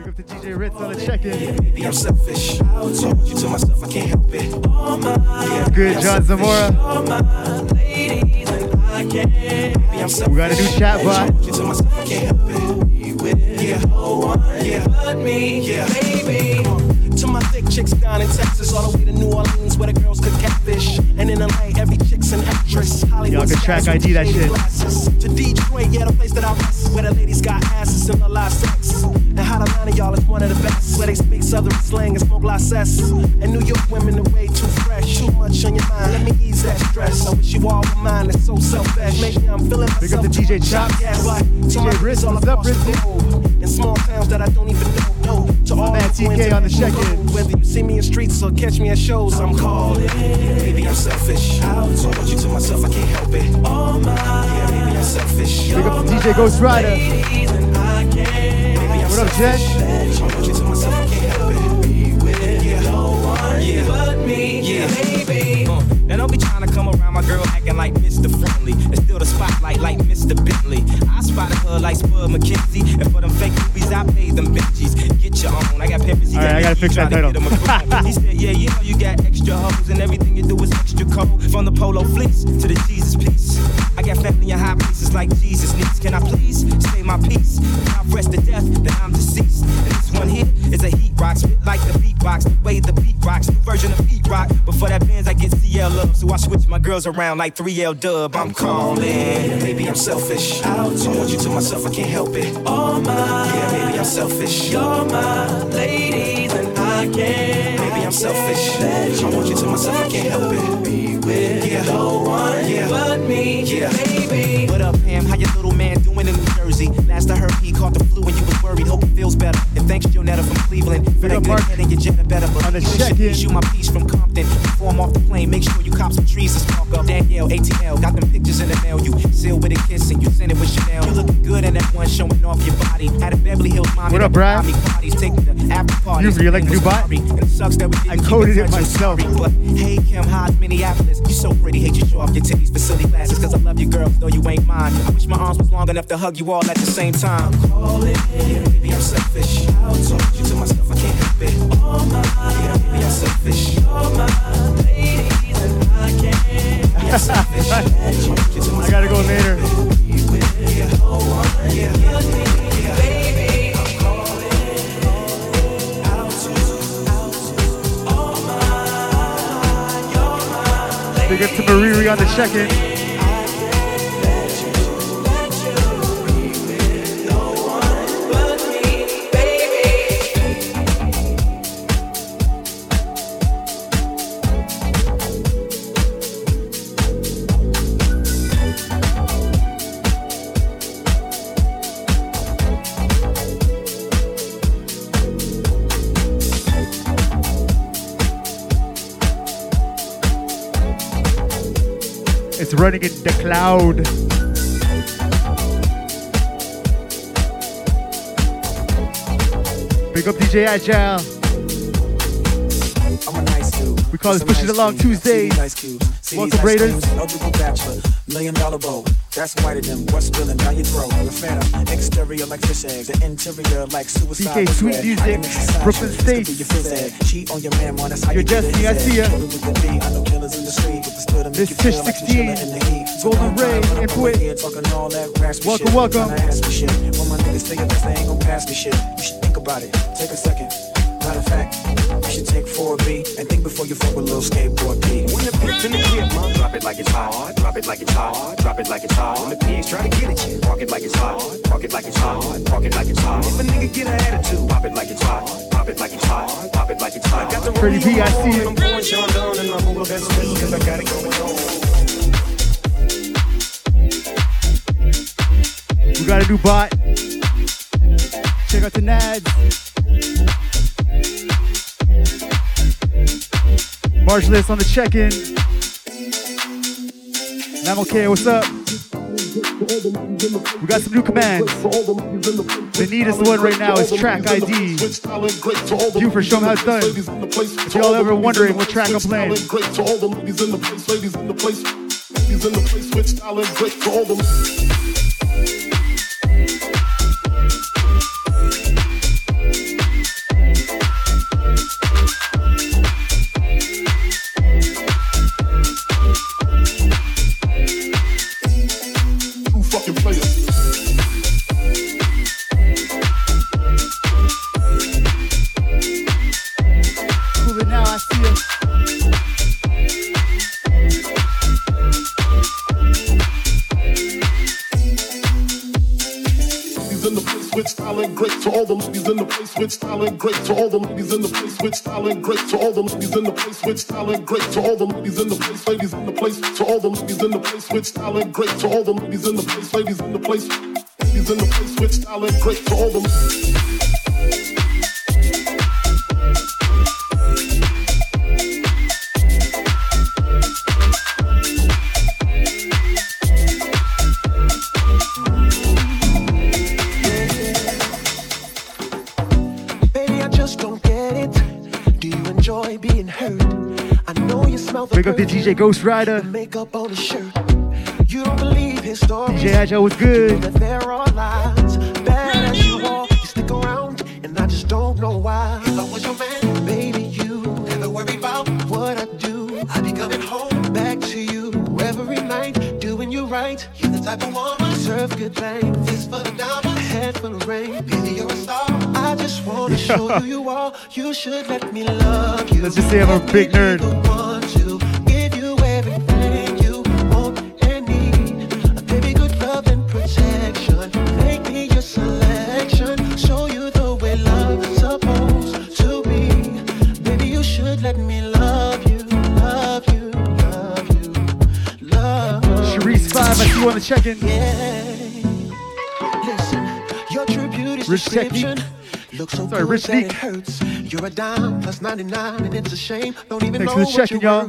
Pick up the DJ Ritz on the check-in. Maybe I'm selfish. I told you to myself, I can't help it. All my, yeah, Good, John Zamora. all my ladies, and I can't. Maybe I'm selfish. We got a new chat bot. Told you to myself, I can't help it. Be with yeah, oh, one, yeah, but me, yeah, baby. To my thick chicks down in Texas, all the way to New Orleans, where the girls could catfish. And in LA, every chick's an actress. Hollywood Y'all can track ID that shit. glasses. To Detroit, yeah, the place that I rest, where the ladies got asses and lot sex. And how Hot Atlanta, y'all, is one of the best, where they speak southern slang and smoke cess. And New York women are way too fresh, too much on your mind. Let me ease that stress. I wish you all were mine. It's so selfish. Maybe I'm feeling myself. Big up the DJ much. Chop. Yeah, right. To my DJ Ritz, all what's up, across the Ritzy? globe. In small towns that I don't even know. No, to all man the TK on the that check-in. Whether you see me in streets or catch me at shows, I'm calling. Maybe I'm selfish. I told you to myself, I can't help it. All my, yeah, maybe I'm selfish. Big up the DJ Ghost Rider. Ladies, and I can't. Maybe I'm What up, selfish. Jen? Told you to myself, I can't help it. Be with yeah, no one, yeah, but me, yeah, baby. Now don't be trying to come around my girl acting like Mr. Friendly. And still the spotlight like Mr. Bentley. I spotted her like Spud McKenzie. And for them fake movies, I paid them Benjis. Get your own. I got peppers. he All right, got I gotta fix that title. get him a clone. he said, yeah, you know you got extra hoes and everything you do is extra cold. From the polo fleece to the Jesus piece. I got family in high places like Jesus needs. Can I please stay my peace? I rest to death, then I'm deceased. And this one here is a heat rock. Spit like the beatbox, the way the beat rocks. New version of beat rock. But for that bands, I get CL love. So I switch my girls around like 3L dub. I'm calling. Maybe I'm selfish. I want you to myself, I can't help it. All my, yeah, maybe I'm selfish. You're my ladies, and I can't. Maybe I'm selfish. I want you to myself, I can't help it. With yeah, no one, yeah, but me, yeah, baby. What up, Pam? How your little man doing in New Jersey? Last I heard, he caught the flu and you was worried. Hope he feels better. And thanks, Jonetta from Cleveland. For that good Mark. head and your Jetta better. But On the you should check-in. issue my piece from Compton. Before I'm off the plane, make sure you cop some trees to spark up. Danielle, ATL, got them pictures in the mail. You seal with a kiss and you send it with Chanel. You looking good in that one showing off your body. Had a Beverly Hills mommy. What up, Brad? me Parties, the after party. You- you like the new bot? And it sucks that we didn't I coded it I'm myself. sorry. But hey, Kim, how's Minneapolis? You so pretty, hate you show off your titties for silly glasses. Cause I love you, girl, though you ain't mine. I wish my arms was long enough to hug you all at the same time. Calling, yeah, maybe I'm selfish. I told you to myself, I can't help it. All my, yeah, maybe I'm selfish. You're my ladies, and I can't. Maybe I'm selfish. I told you to myself, I gotta go later. be with yeah, no one, yeah, but me, yeah, baby. I'm calling. Out to, out to, all my, you're my Big up to Mariri on the check-in. Running in the cloud. Big up DJ Agile. We call this Pushing ice Along cream. Tuesdays. See these ice cubes. See Welcome, Raiders. Million dollar bow. That's whiter than what's spilling down your throat. The phantom. Exterior like fish eggs. The interior like suicide. DK Sweet. Music, I can exercise Brooklyn you. State. Cheat on your man, man. That's how you destiny. I see ya. Killer with the D. I know killers in the street with the stood to make This you Fish like 16, chillin' in the heat. So Golden Ray, fine when I'm Input. over here talking all that raspy Welcome, welcome. Tryna ask shit. When my niggas say this, they ain't gon' pass me shit. You should think about it. Take a second. Matter of fact, you should take 4B and think before you fuck with little skateboard P. When the bitch in the whip, mom, drop it like it's hot, drop it like it's hot, drop it like it's hot. When the pigs try to get at you, park it like it's hot, park it like it's hot, park it like it's hot. If a nigga get an attitude, pop it like it's hot, pop it like it's hot, pop it like it's hot. Got the Pretty rollie B, I on, see it. I'm pouring Sean down and I'm over best friends 'cause I got it going on. We got a new bot. Check out the Nads. Marginless on the check-in. I'm okay. What's up? We got some new commands. The need neatest one right now is track ID. You for show how it's done. If y'all ever wondering what track I'm playing. To all the ladies in the place, ladies in the place, ladies in the place, switch style and great to all them. With style and great. To all the ladies in the place with style and great. To all the ladies in the place with style and great. To all the ladies in the place, ladies in the place. To all the ladies in the place with style and great. To all the ladies in the place, ladies in the place. Ladies in the place with style and great. To all the Big up to DJ Ghost Rider. Makeup on his shirt. You don't believe his story. DJ Agile was good. That there are lies. Bad as you are, you stick around, and I just don't know why. If I was your man, baby, you never worry about what I do. I'd be coming home back to you every night, doing you right. You're the type of woman serve good things. This for the diamond, head full of rain. Baby, you're a star. I just wanna show you you are. You should let me love you. Let's just say I'm a big nerd. You want to check-in. Yeah. Listen, your true beauty's Rich description looks so Sorry, Rich it hurts. You're a dime plus 99 and it's a shame. Don't even Thanks know for the check-in, y'all.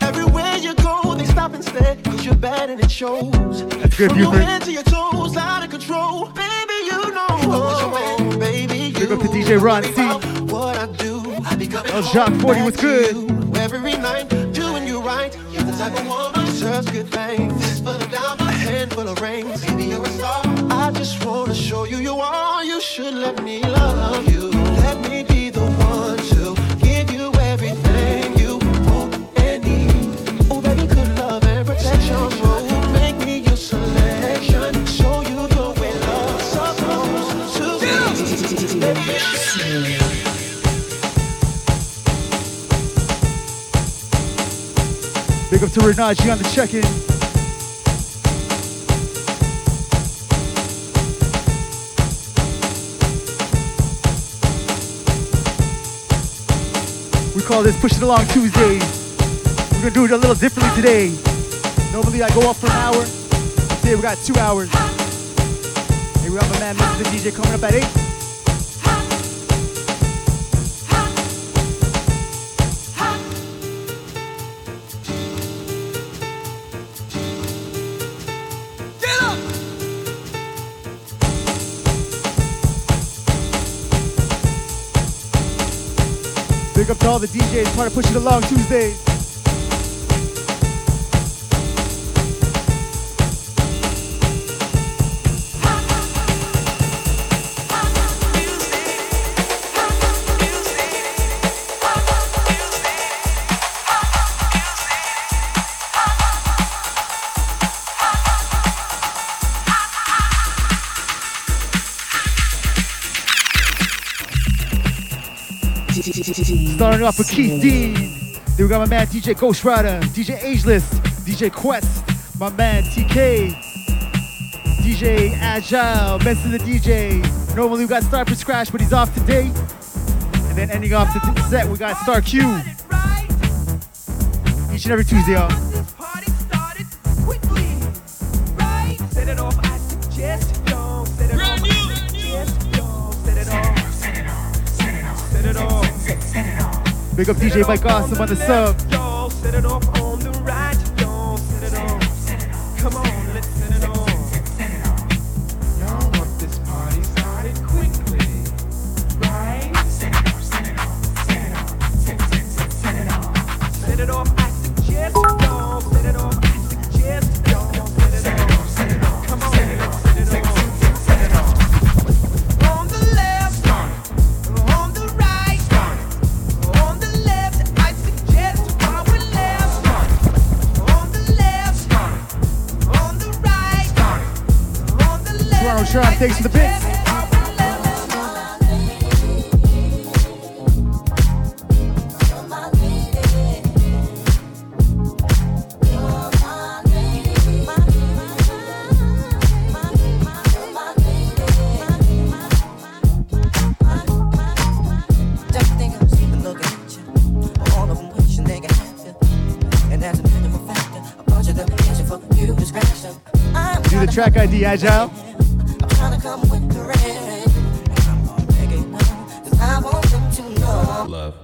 Everywhere you go, they stop and stare cause you're bad and it shows. That's good, From your head to your toes, out of control. Baby, you know. Oh, baby, Big you up to DJ Ron C. What I do, I be coming El Jacques 40 was good. Every night, doing you right. You're the type of woman deserves good things. A handful of rings. Baby, you're a star. I just wanna show you you are. You should let me love you. Let me be the one to Big up to Renaji on the check-in. We call this Push It Along Tuesday. We're gonna do it a little differently today. Normally I go off for an hour. Today we got two hours. Hey, we have my man Mr. DJ coming up at 8. All the DJs part of Push It Along Tuesdays. Starting off with Keith Dean. Then we got my man DJ Ghost Rider, DJ Ageless, DJ Quest, my man TK, DJ Agile, best of the DJ. Normally we got Star for Scratch, but he's off today. And then ending off the set, we got Star Q. Each and every Tuesday, y'all. Big up DJ Mike Awesome on the sub. Track ID, Agile. Love.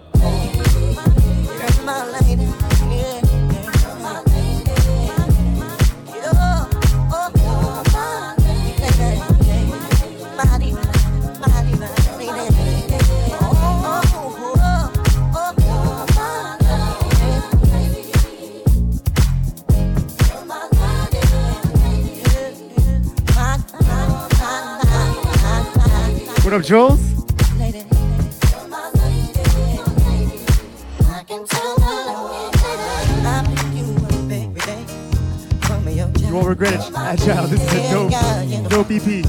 What up, Jules? You won't regret it, ah, Agile. This is a dope, dope EP.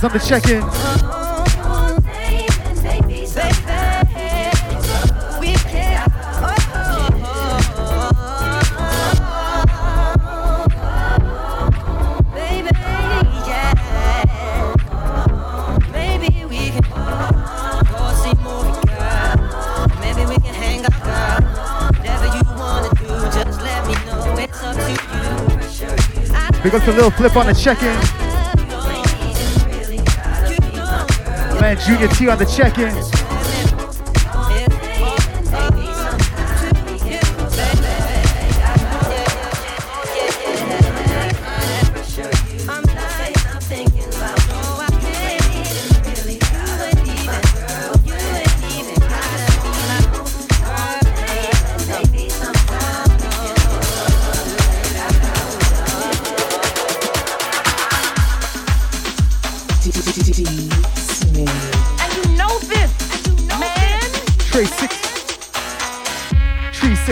Eyes on the check-in. To Little Flip on the check-in. Man, Junior T on the check-in.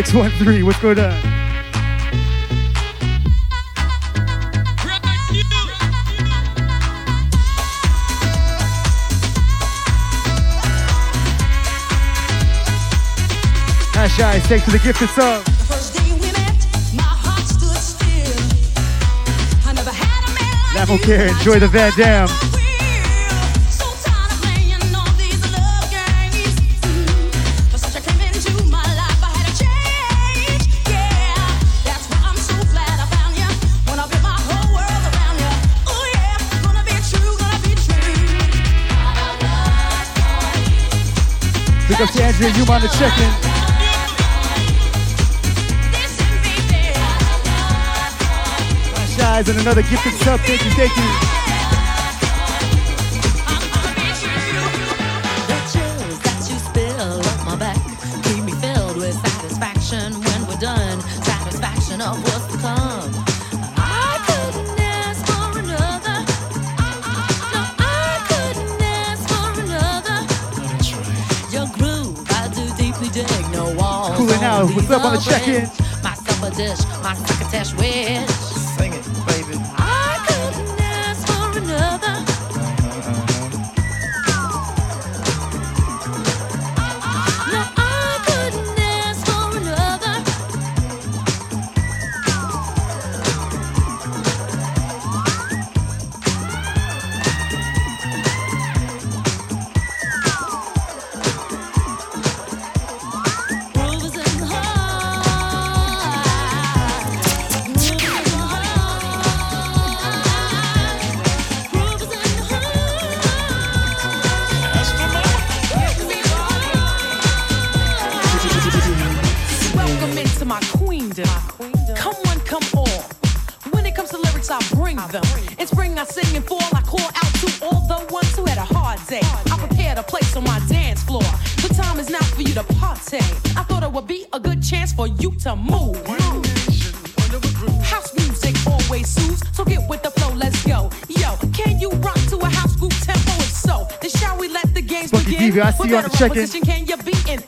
Six one three. What's going on? Hash eyes, thanks for the gifted song. Level care, enjoy the Van Dam. Adrian, you mind to check in? Shy's and another gifted sub. Thank you, thank you. Myself on the check in. My supper dish, my succotash with Checking. Position can you be in?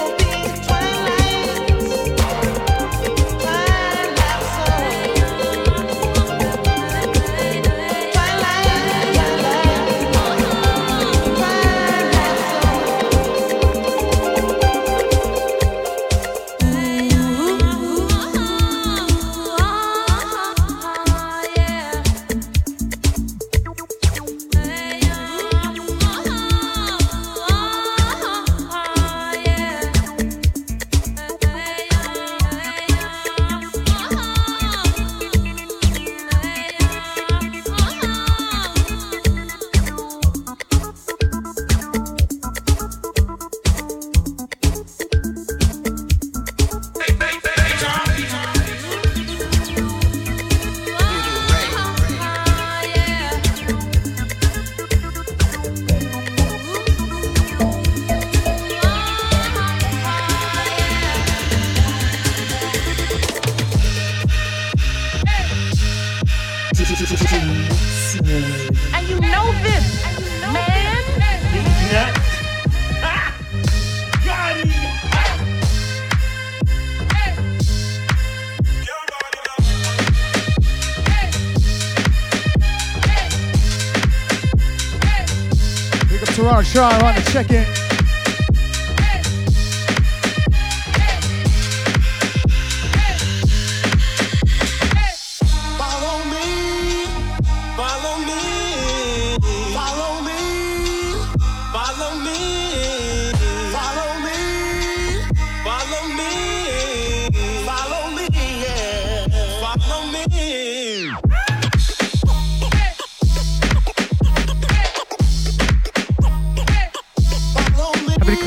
try, I want to check in.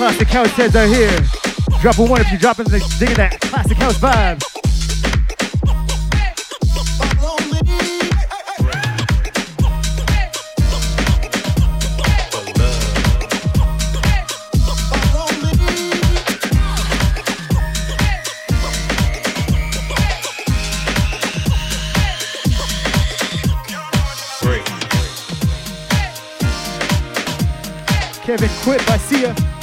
classic house heads are here. Drop a one if you're dropping, digging that classic house vibe. Kevin quit. I see ya.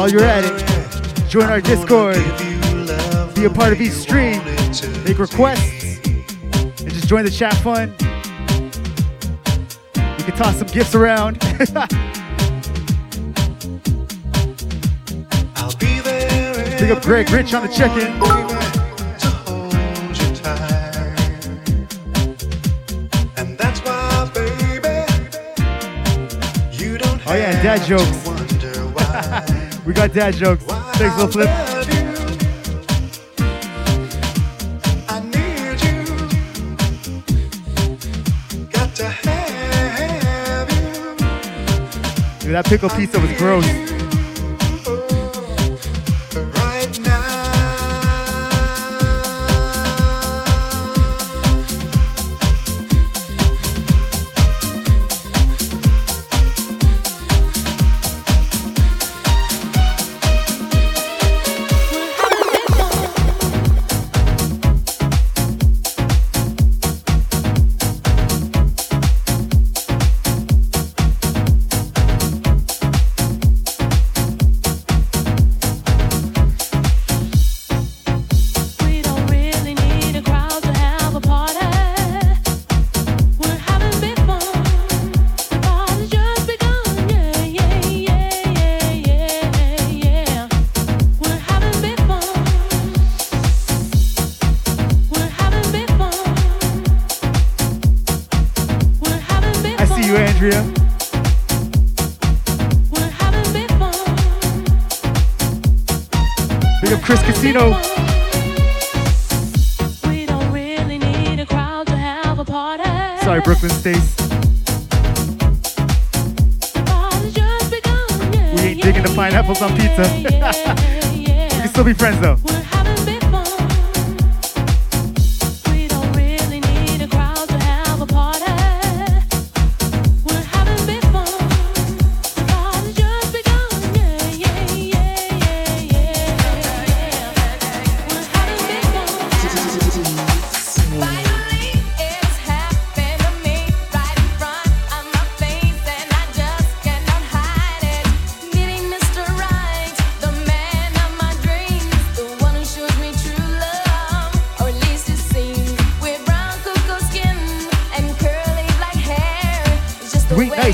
while you're at it, join our Discord, be a part of each stream, make requests, and just join the chat fun. We can toss some gifts around. Pick up Greg Rich on the check-in. Oh yeah, dad jokes got dad jokes. Thanks, Lil Flip. That pickle pizza was gross.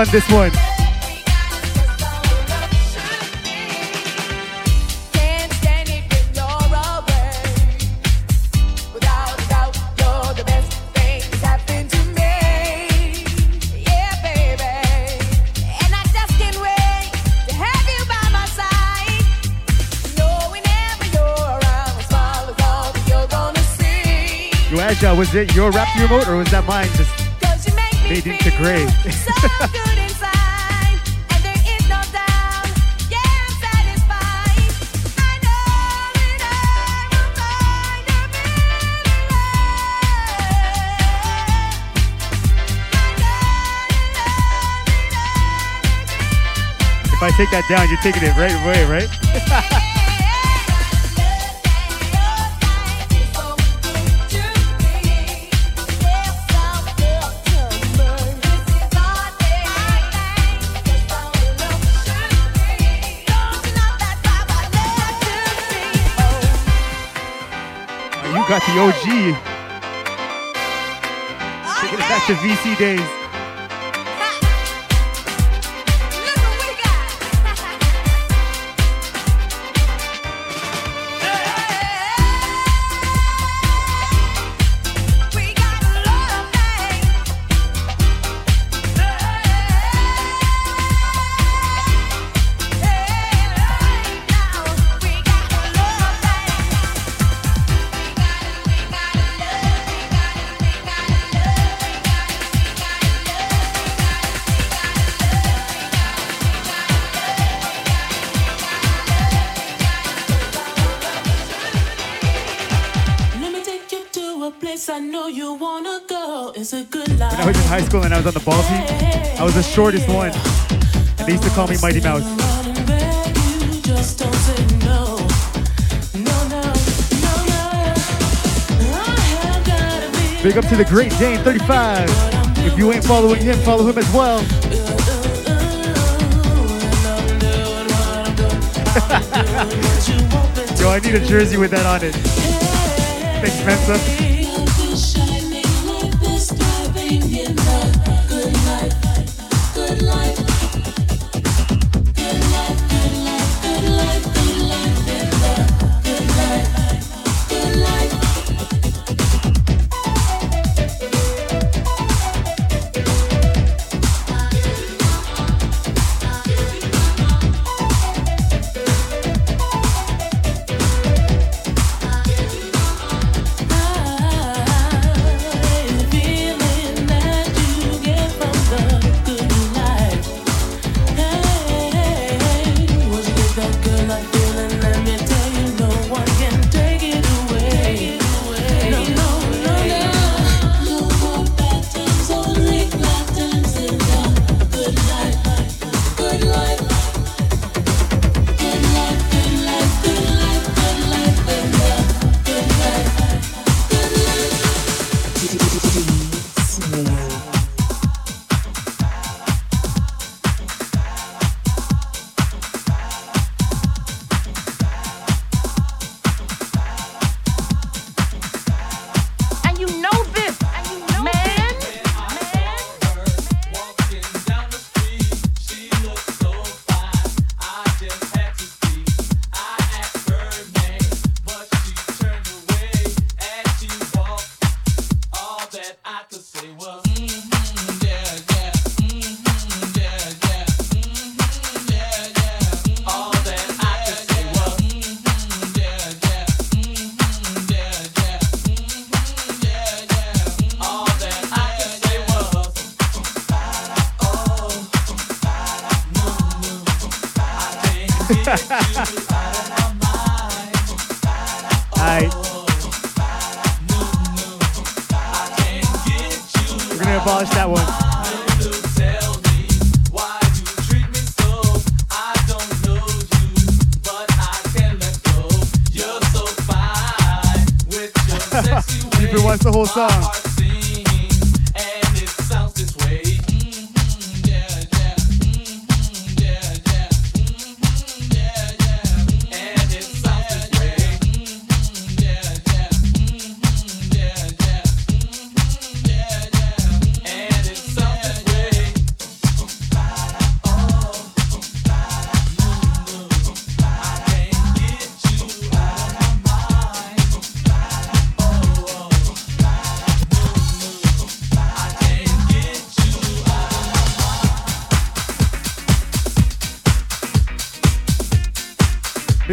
run this one. Was it your rap remote or was that mine? Just into gray? if I take that down, you're taking it right away, right? got the OG. Taking it back to VC days. The shortest one. And they used to call me Mighty Mouse. Big up to the great Dane 35. If you ain't following him, follow him as well. Yo, I need a jersey with that on it. Thanks, Mensa.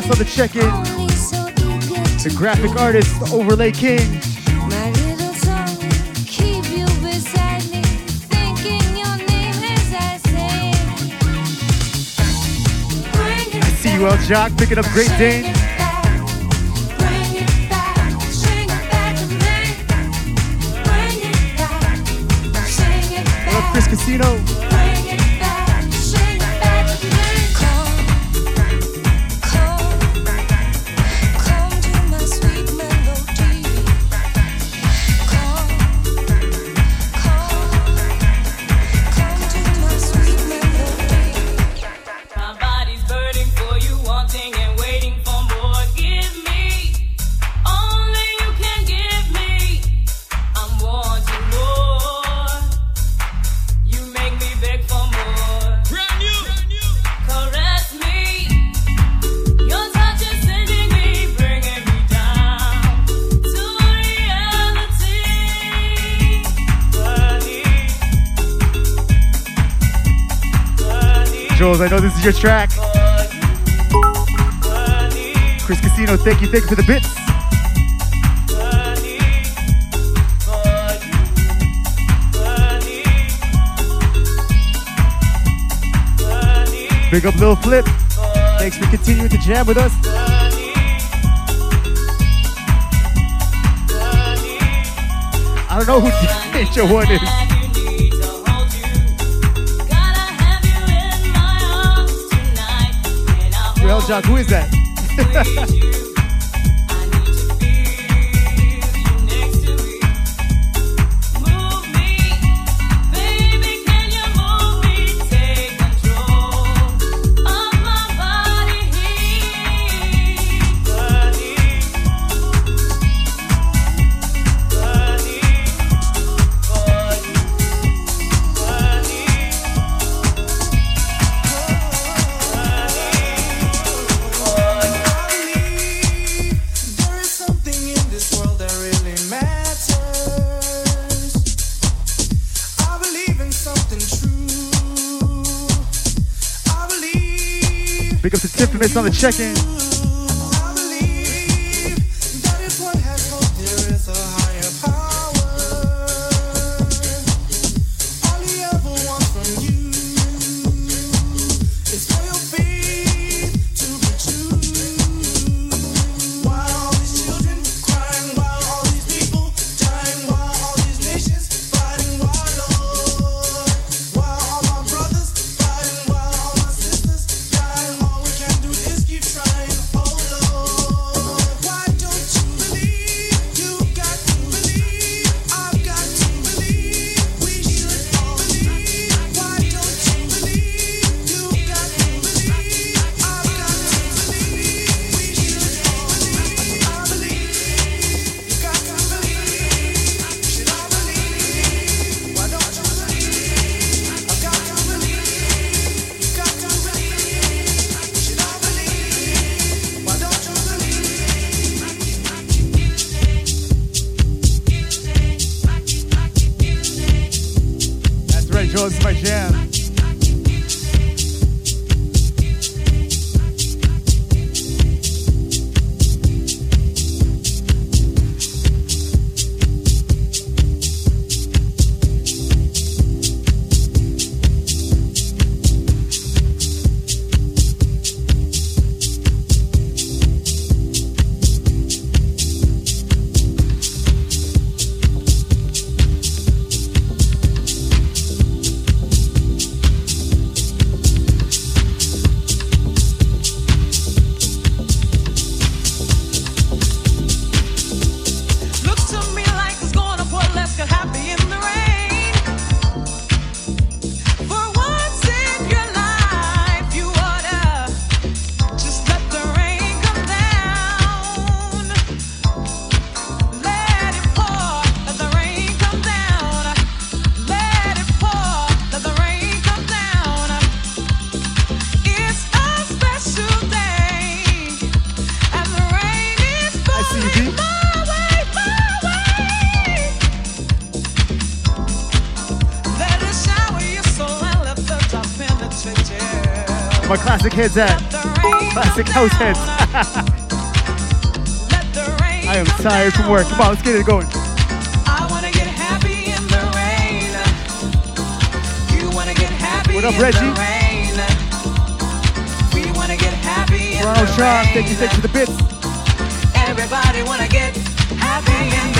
Ross on the check-in. The graphic artist, the overlay king. I see you, El Jock, picking up Great Dane. What up, Chris Casino? is your track. Chris Casino, thank you, thank you for the bits. Big up Lil Flip. Thanks for continuing to jam with us. I don't know who Ninja One is. Joel de Aguz, é. missed on the check-in. classic heads at? Classic house heads. I am tired from work. Come on, let's get it going. What up, Reggie? Ronald Sean, thank you, thanks for the bits. Everybody wanna get happy in the rain.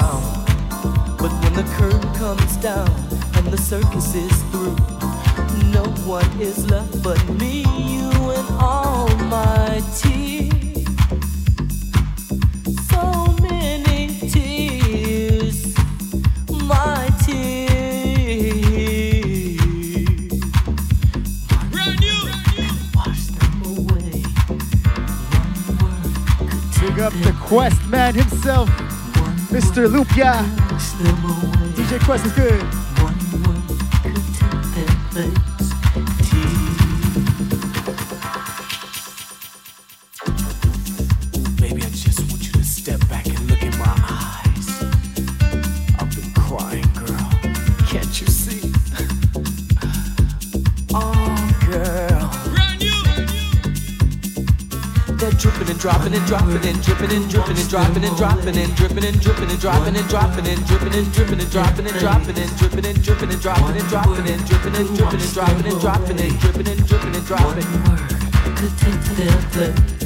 dripping and dripping and dropping and dropping and dripping and dripping and dropping and dropping and dripping and dripping and dropping and dropping and dripping and dripping and dropping and dropping and dripping and dripping and dropping and dropping and dripping and dripping and dropping. One word could take the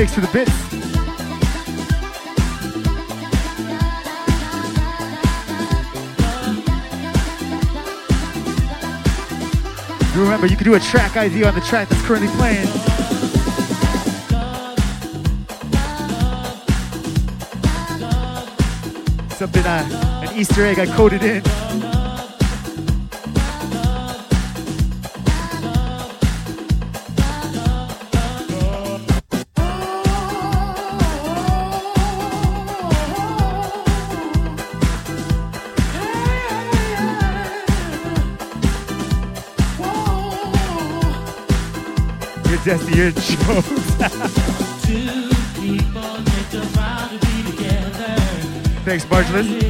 next for the bits. Remember, you can do a track ID on the track that's currently playing. Something I, an Easter egg I coded in. good shows. Thanks, Marjolyn.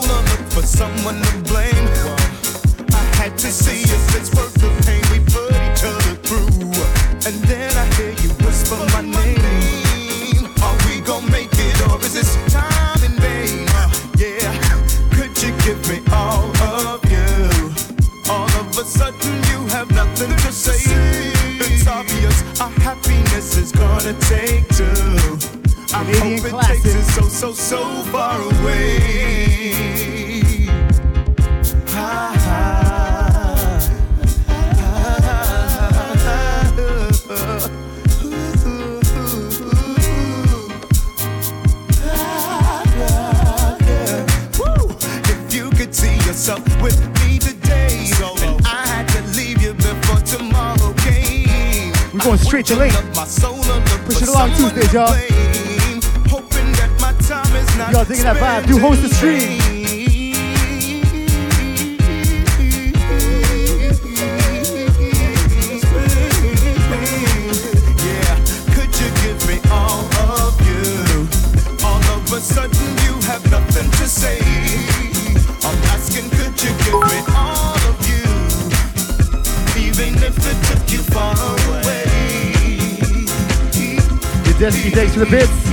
Thanks for the bits.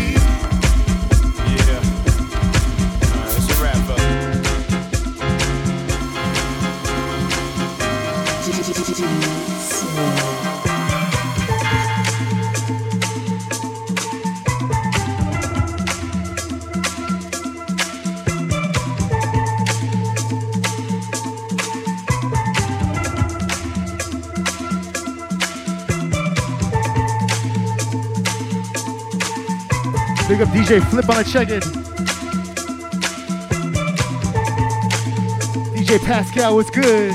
Big up DJ Flip on a check-in. DJ Pascal, what's good?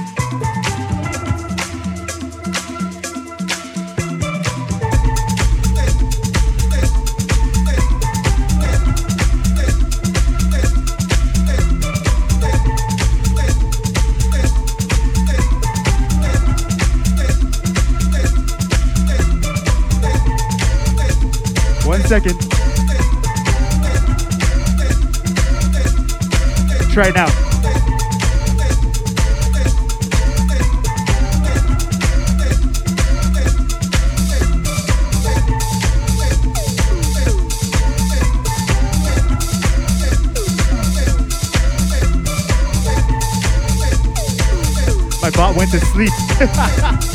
second. right now. My bot went to sleep.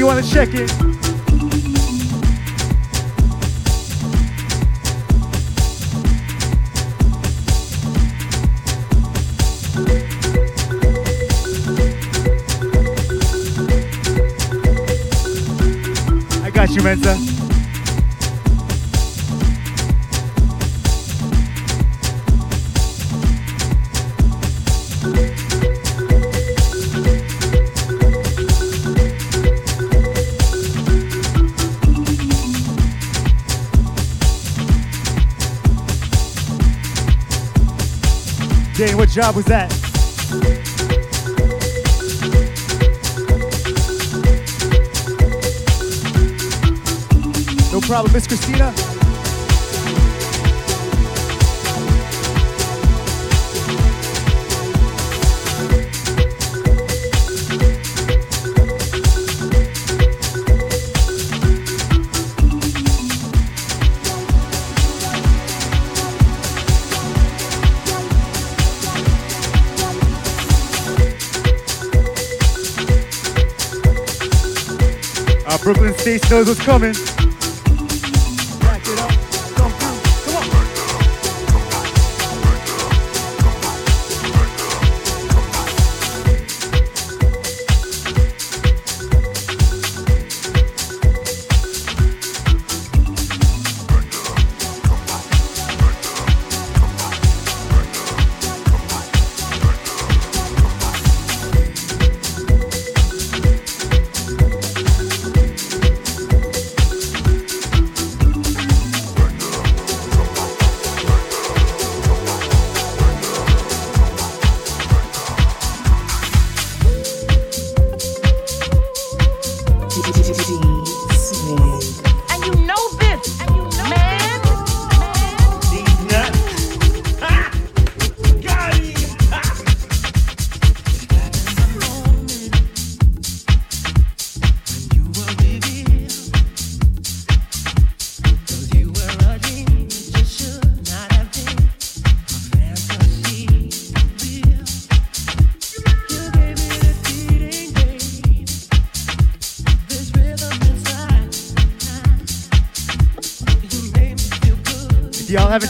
you want to check it. Job was that? No problem, Miss Christina. States knows what's coming.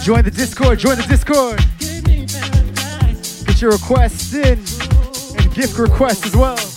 Joined the Discord, join the Discord. Get your requests in and gift requests as well.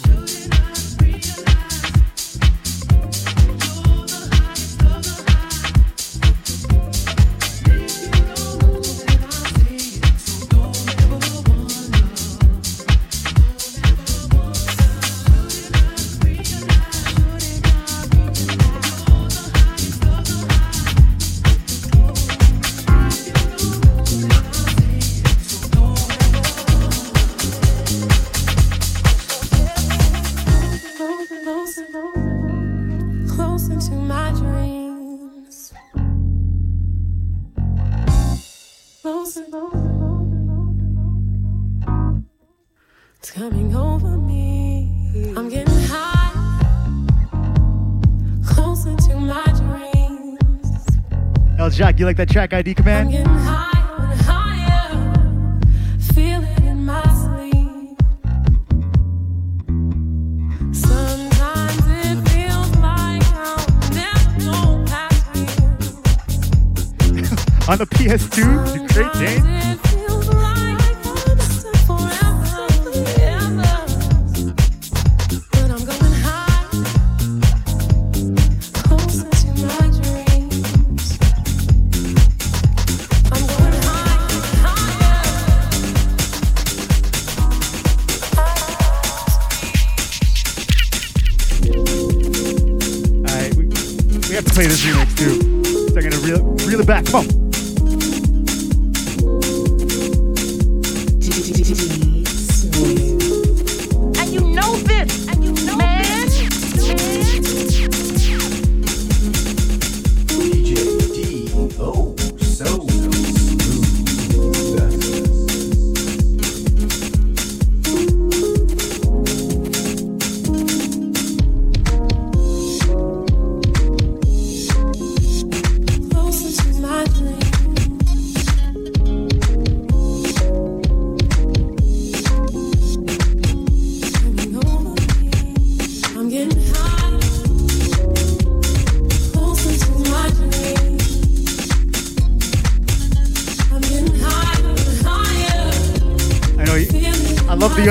You like that track ID command? We have to play this remix too. So I'm gonna reel, reel it back. Come on.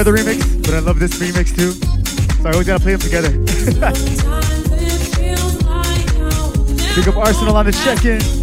Other remix, but I love this remix too. So I always gotta play them together. Pick up Arsenal on the check-in.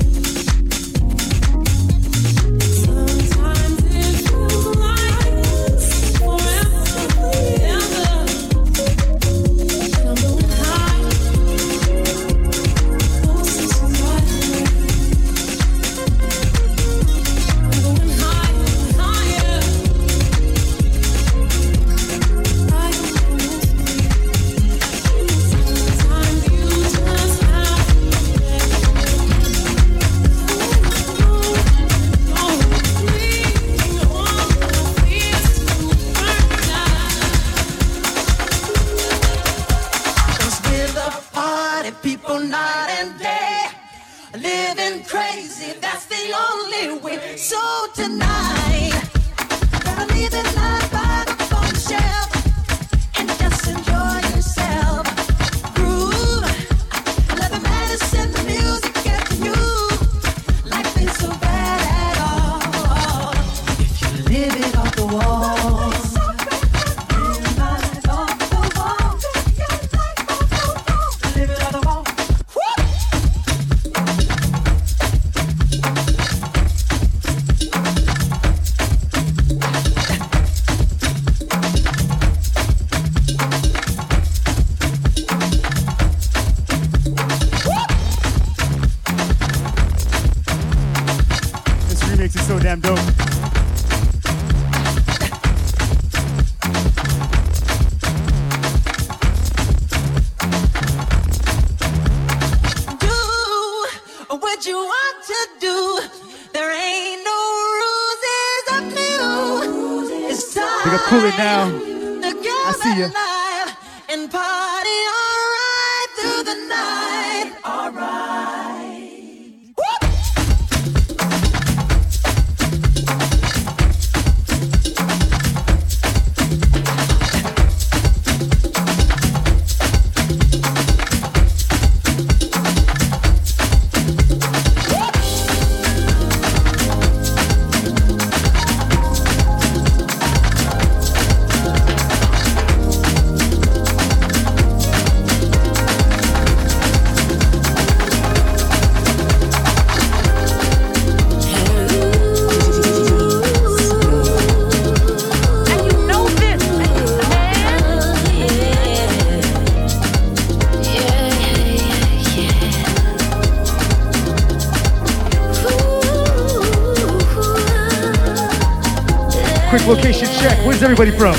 Location check. Where's everybody from?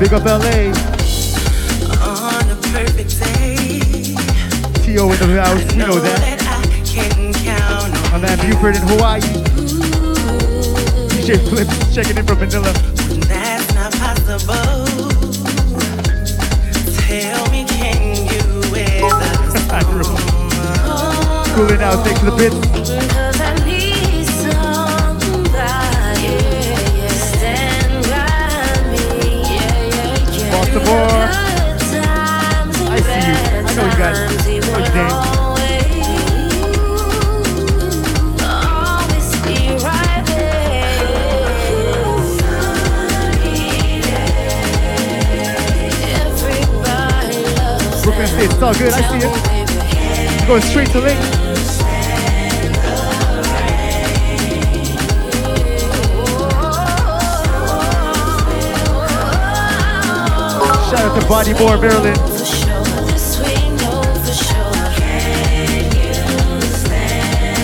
Big up LA. On a perfect day, T.O. in the house. We know that. I can count on My Buford in Hawaii. DJ Flips checking in from Manila. That's not possible. Tell me, can you weather cooling out, thanks for the bits. Baltimore. I see you. I know you guys. I. Brooklyn State, it's all good. I see you going straight to Link. Shout out to Bodyboard Maryland.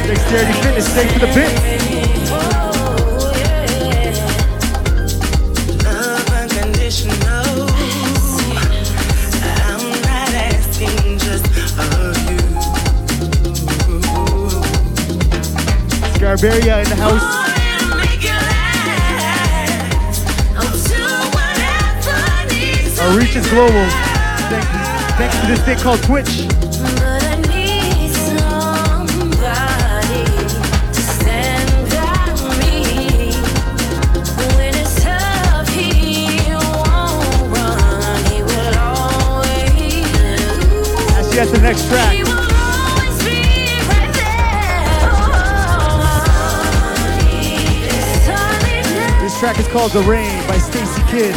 Dexterity Fitness, thanks for the bit. Barbaria in the house. Our reach is global. Thank you. thank you to this thing called Twitch. Let's the next track. This track is called The Rain by Stacy Kidd.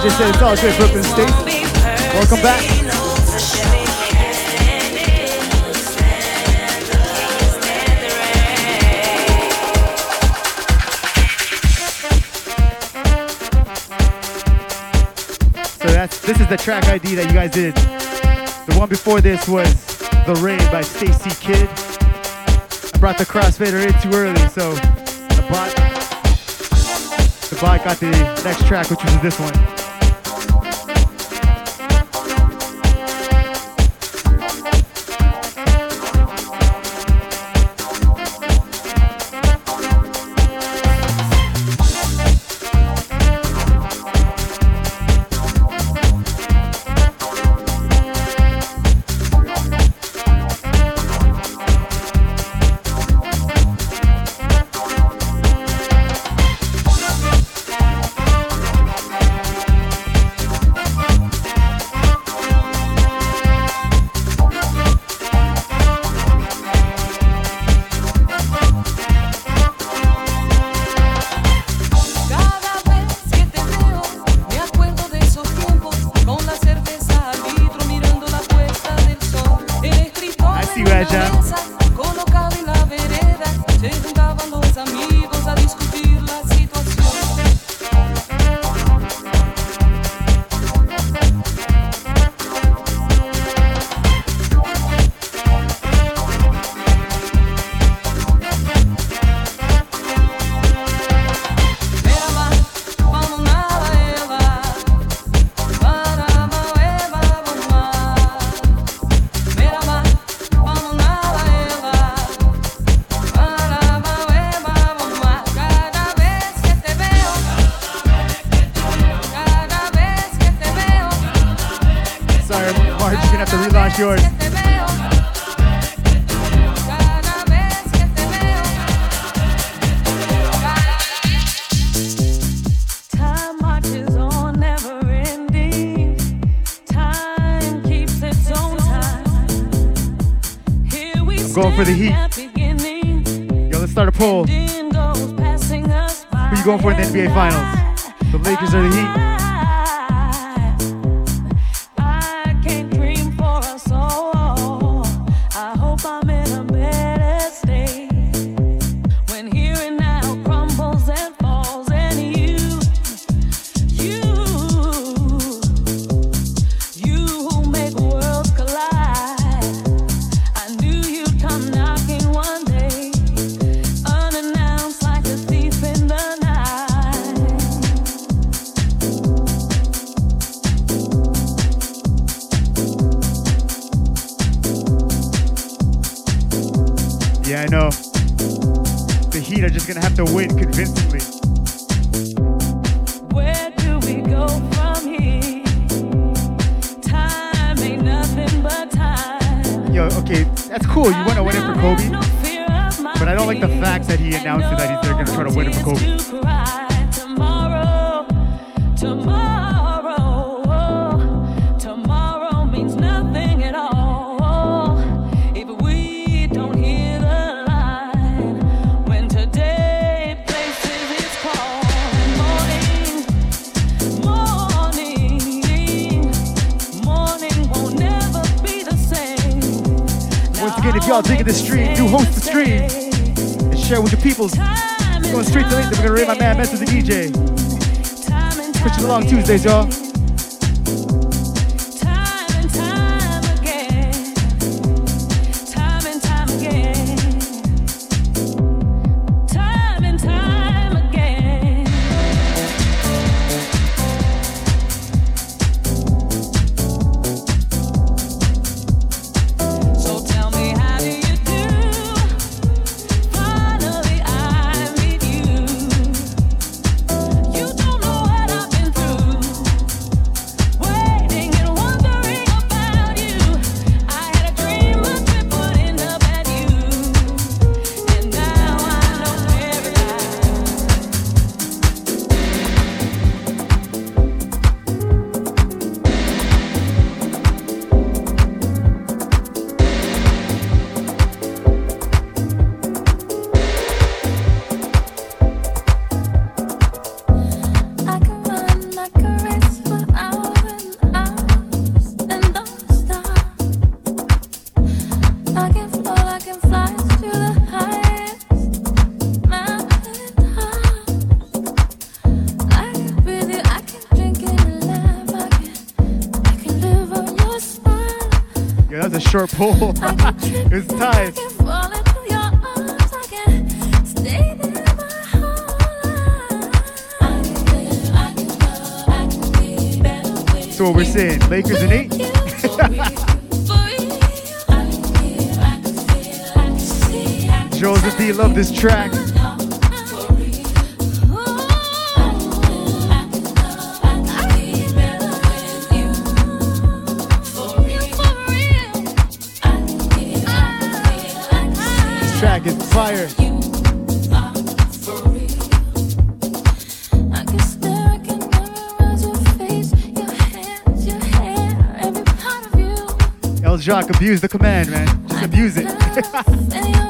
just said it's all good, Brooklyn State. Welcome back. This is the track ID that you guys did. The one before this was The Rain" by Stacy Kidd. I brought the crossfader in too early, so the bot, the bot got the next track, which was this one. offshore pool. it's tight. So what we're saying, Lakers and eight. Joseph D, love this track. abuse the command, man. Just abuse it.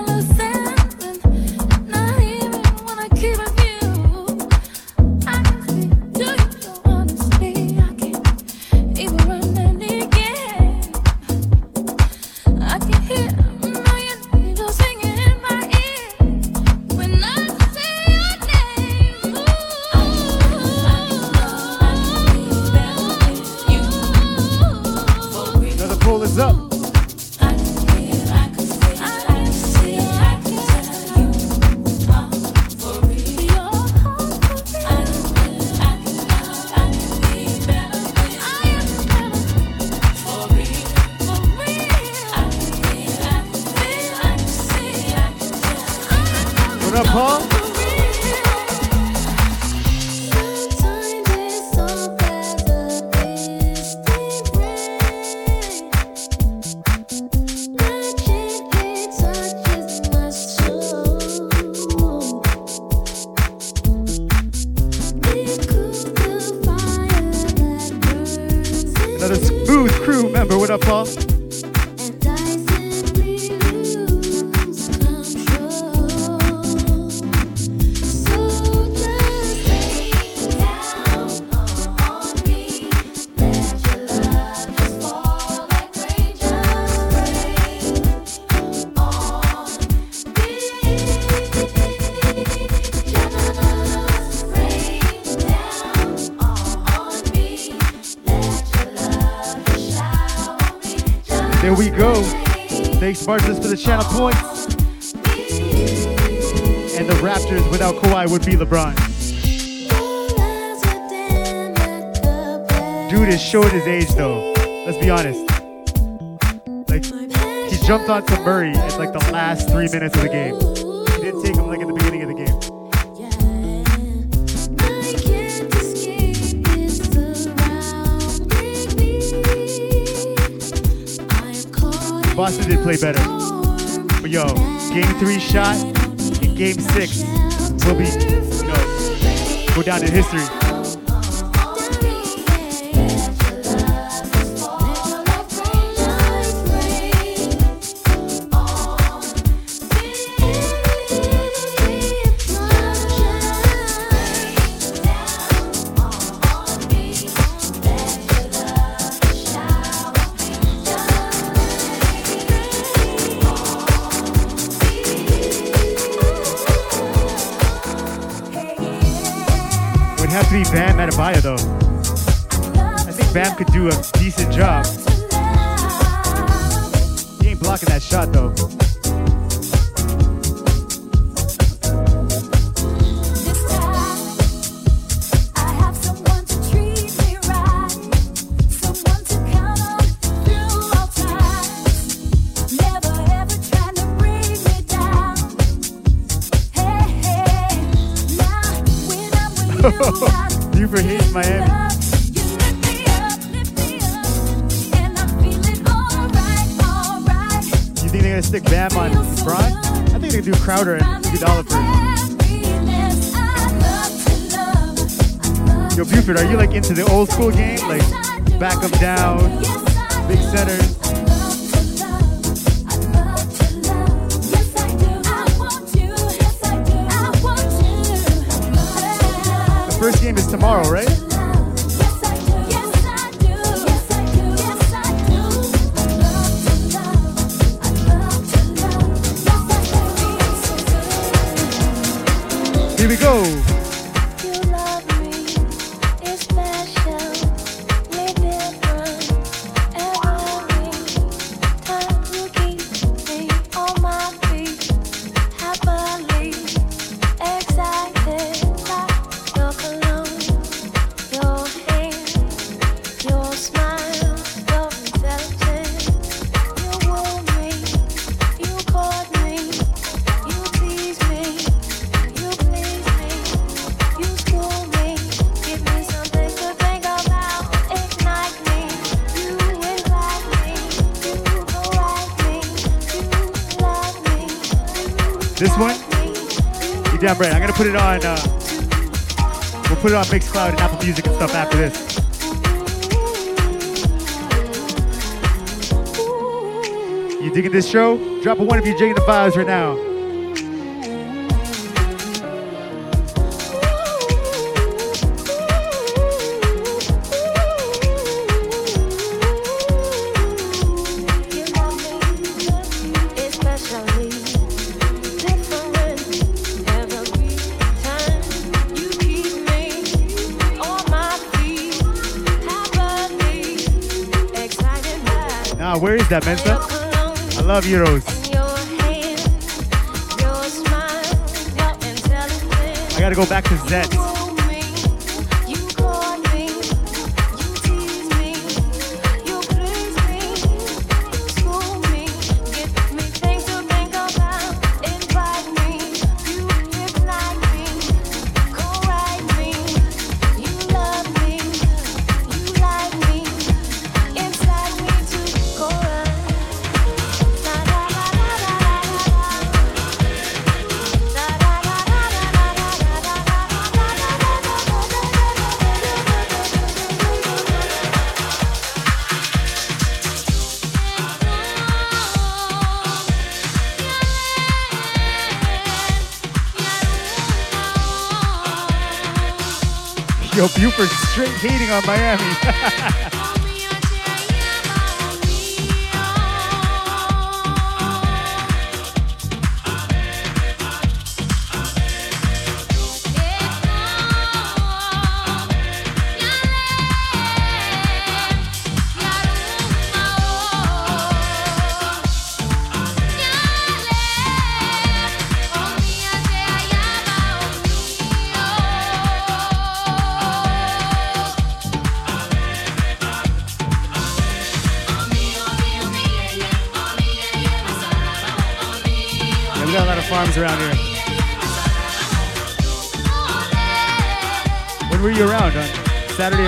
Jake for the channel points. And the Raptors without Kawhi would be LeBron. Dude is showing his age though. Let's be honest. Like he jumped onto Murray in like the last three minutes of the game. He didn't take him like at the beginning of the game. Boston did play better. But yo, game three shot and game six will be, you know, go down in history. Adebayo though. I think Bam could do a decent job. He ain't blocking that shot though. Do Crowder and Iguodala Yo, Buford, are you like into the old school game? Like back them down, big centers? The first game is tomorrow, right? It on. Uh, we'll put it on Mixcloud and Apple Music and stuff after this. You digging this show? Drop a one if you're digging the vibes right now. That, Mensa? I love Euros. I gotta go back to Zet. On Miami.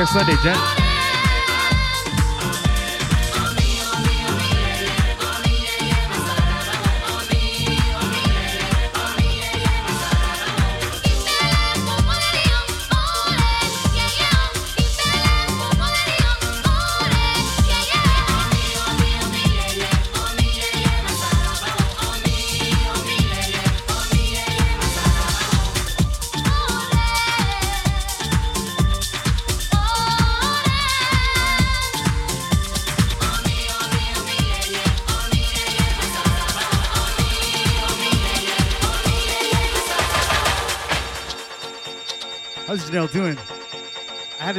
Sunday, Jen?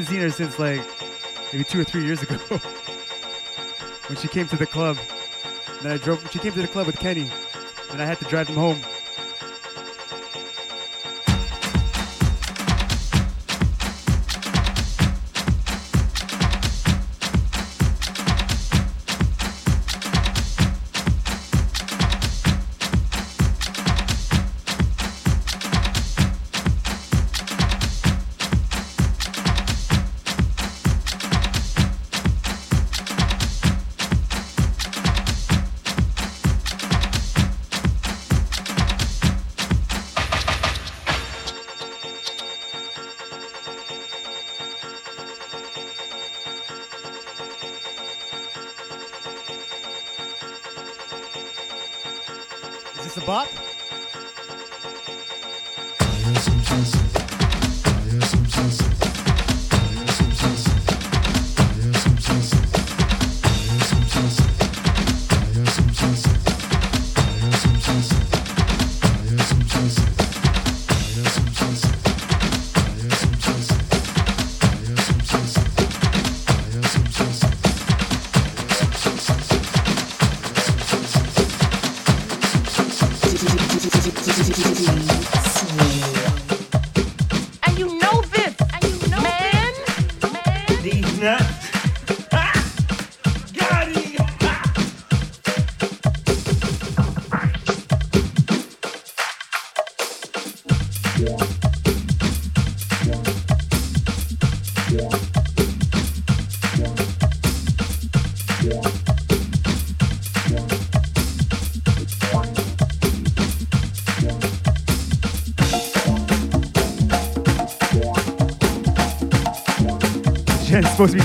Haven't seen her since like maybe two or three years ago when she came to the club. Then I drove. She came to the club with Kenny, and I had to drive them home.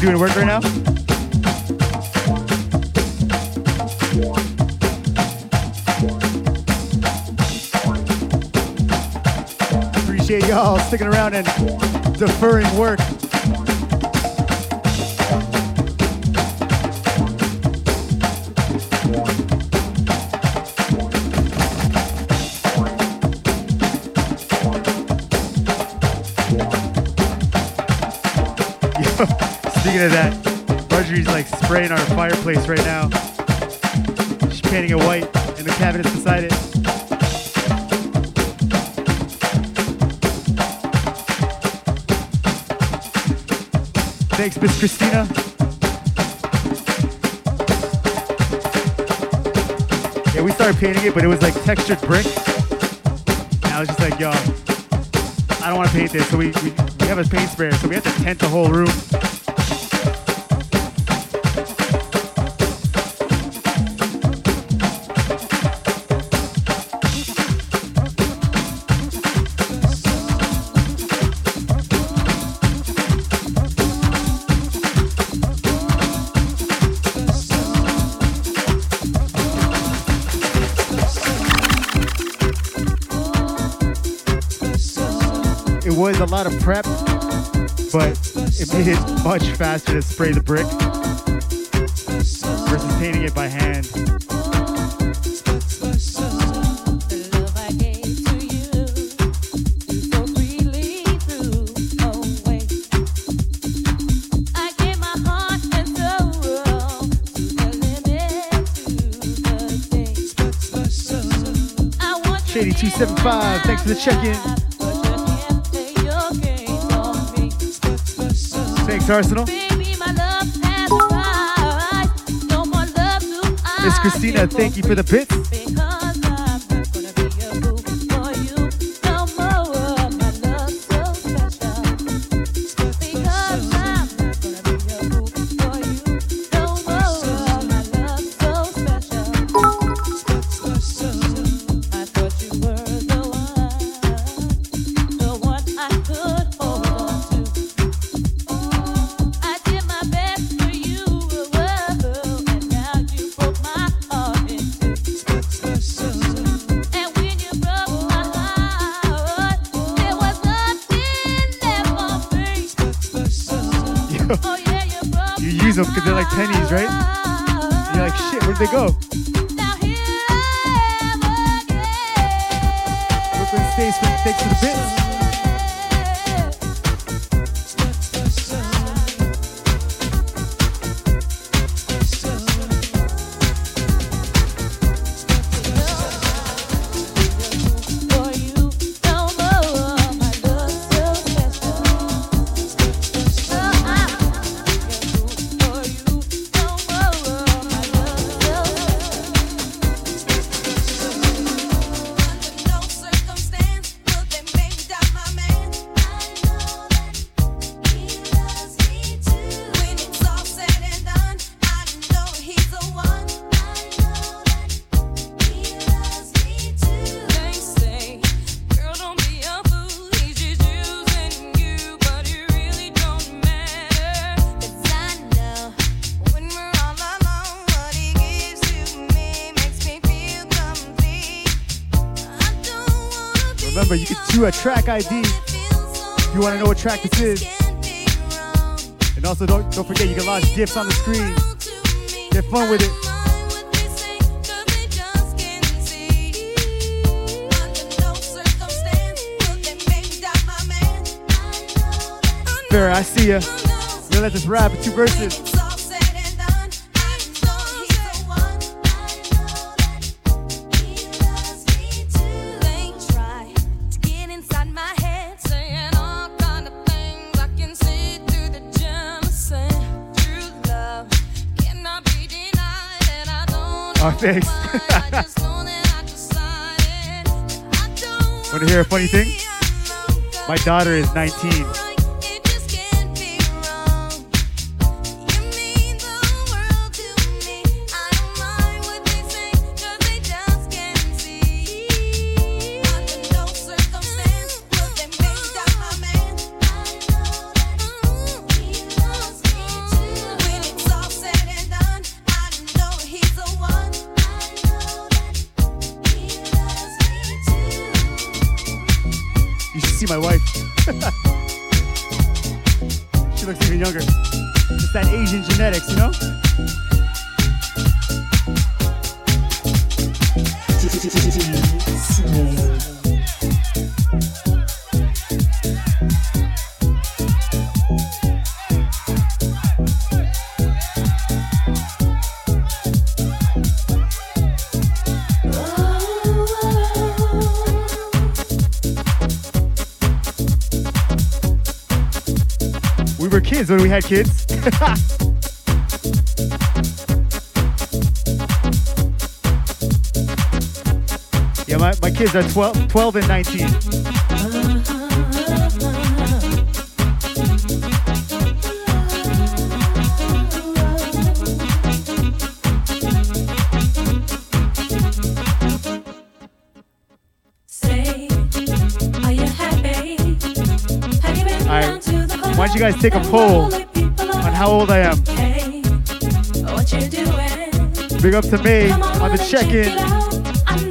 Be doing work right now. Appreciate y'all sticking around and deferring work. Speaking of that, Marjorie's like spraying our fireplace right now. She's painting it white and the cabinets beside it. Thanks, Miss Christina. Yeah, we started painting it, but it was like textured brick. And I was just like, yo, I don't want to paint this. So we, we, we have a paint sprayer, so we have to tent the whole room. But it made it much faster to spray the brick versus painting it by hand. Shady275, thanks for the check Arsenal. Miss Christina, thank you for the bits. You use them because they're like pennies, right? And you're like, shit, where'd they go? Brooklyn States, thanks for the bits. You a track ID if you want to know what track this is. And also, don't don't forget, you can launch gifts on the screen. Get fun with it. Fair, I see ya. We're gonna let this rap in two verses. Want to hear a funny thing? My daughter is 19. When we had kids. yeah, my, my kids are 12, 12 and 19. Guys take a poll on how old I am? Big up to Come on the and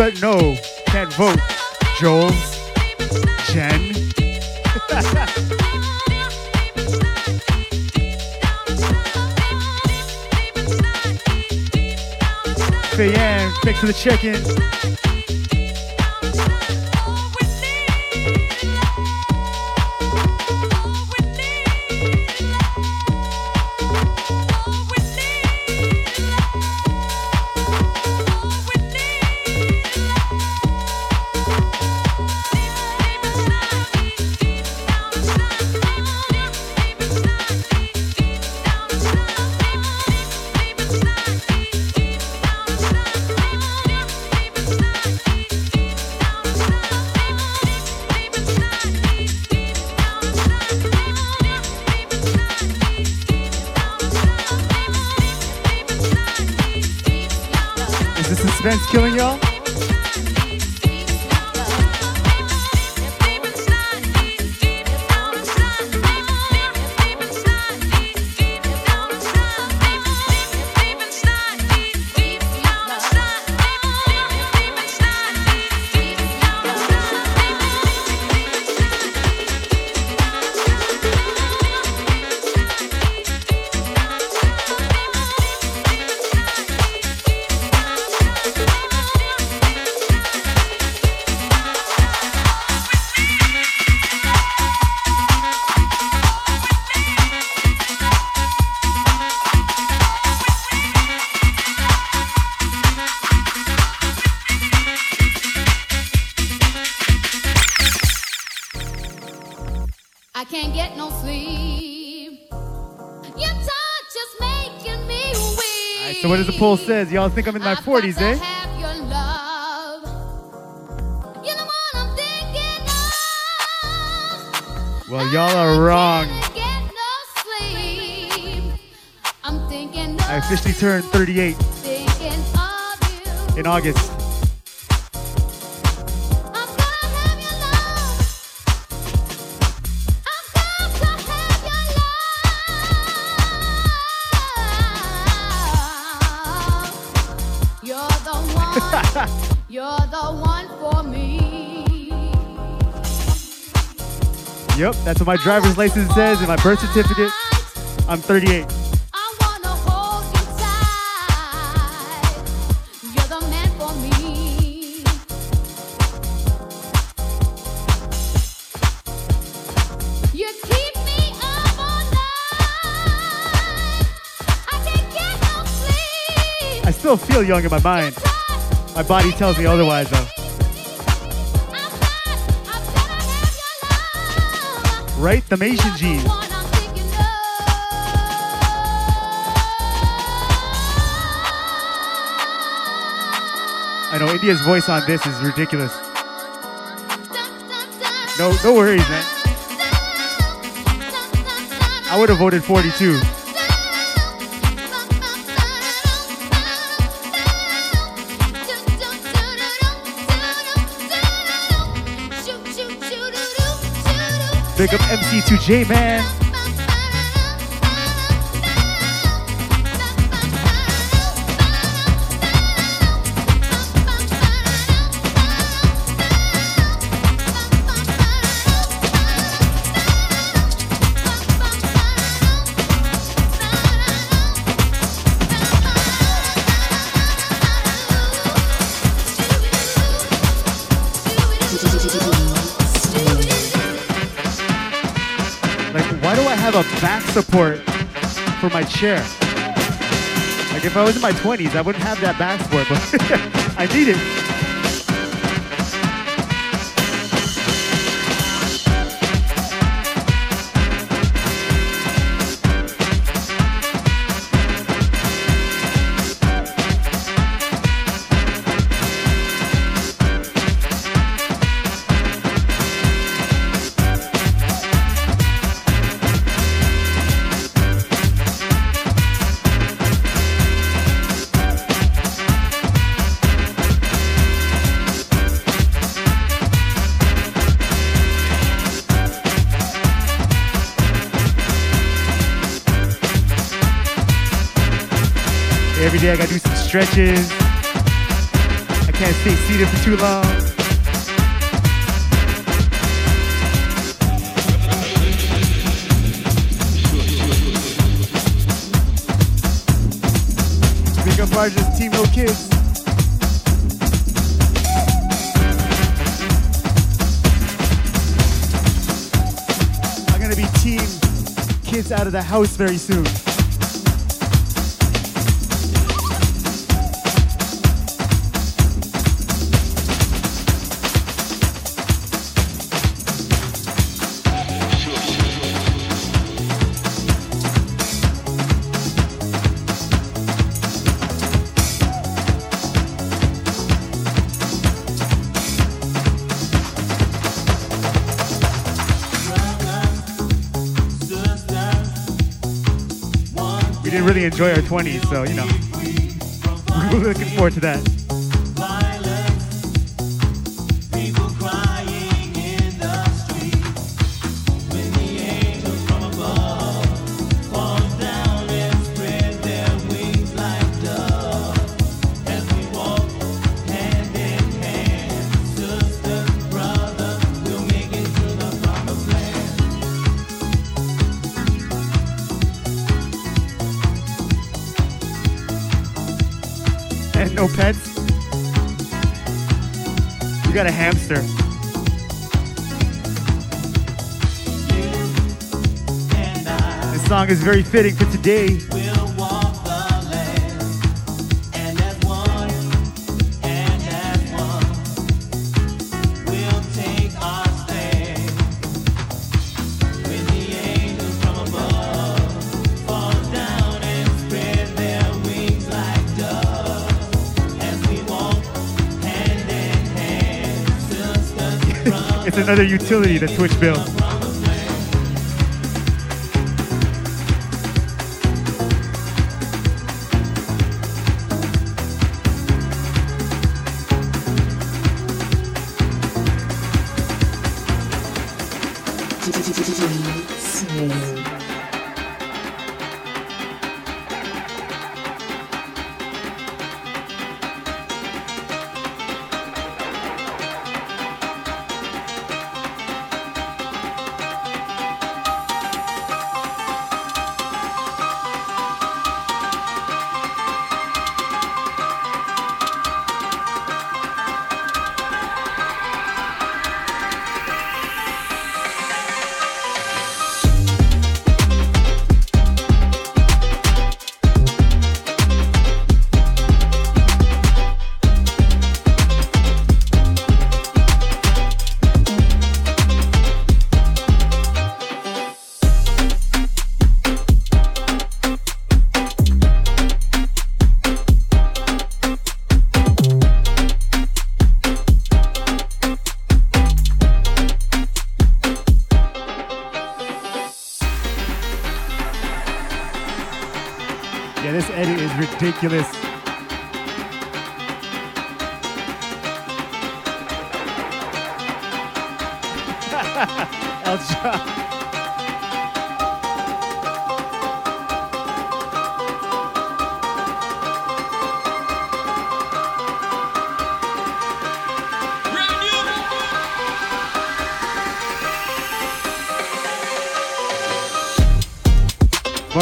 those no, can't vote. Joel, Jen. Fayan, thanks for the check-in. So what does the poll says? Y'all think I'm in my 40s, eh? Have your love. You're the one I'm thinking of. Well, y'all are wrong. Get no sleep. I'm thinking of I officially turned 38 thinking of you. in August. Yep, that's what my driver's license says and my birth certificate. I'm 38. I wanna hold you tight. You're the man for me. You keep me up all night. I can't get no sleep. I still feel young in my mind. My body tells me otherwise, though. Right? The Asian G's. I know India's voice on this is ridiculous. No, no worries, man. I would have voted 42. Big up MC2J, man. Chair? Like, if I was in my 20s, I wouldn't have that back support, but I need it. Every day I gotta do some stretches. I can't stay seated for too long. Big up Rogers, Team No Kids. I'm gonna be Team Kids Out of the House very soon. Enjoy our 20s, so you know, we're looking forward to that. Got. This song is very fitting for today. It's another utility that Twitch built. Ridiculous.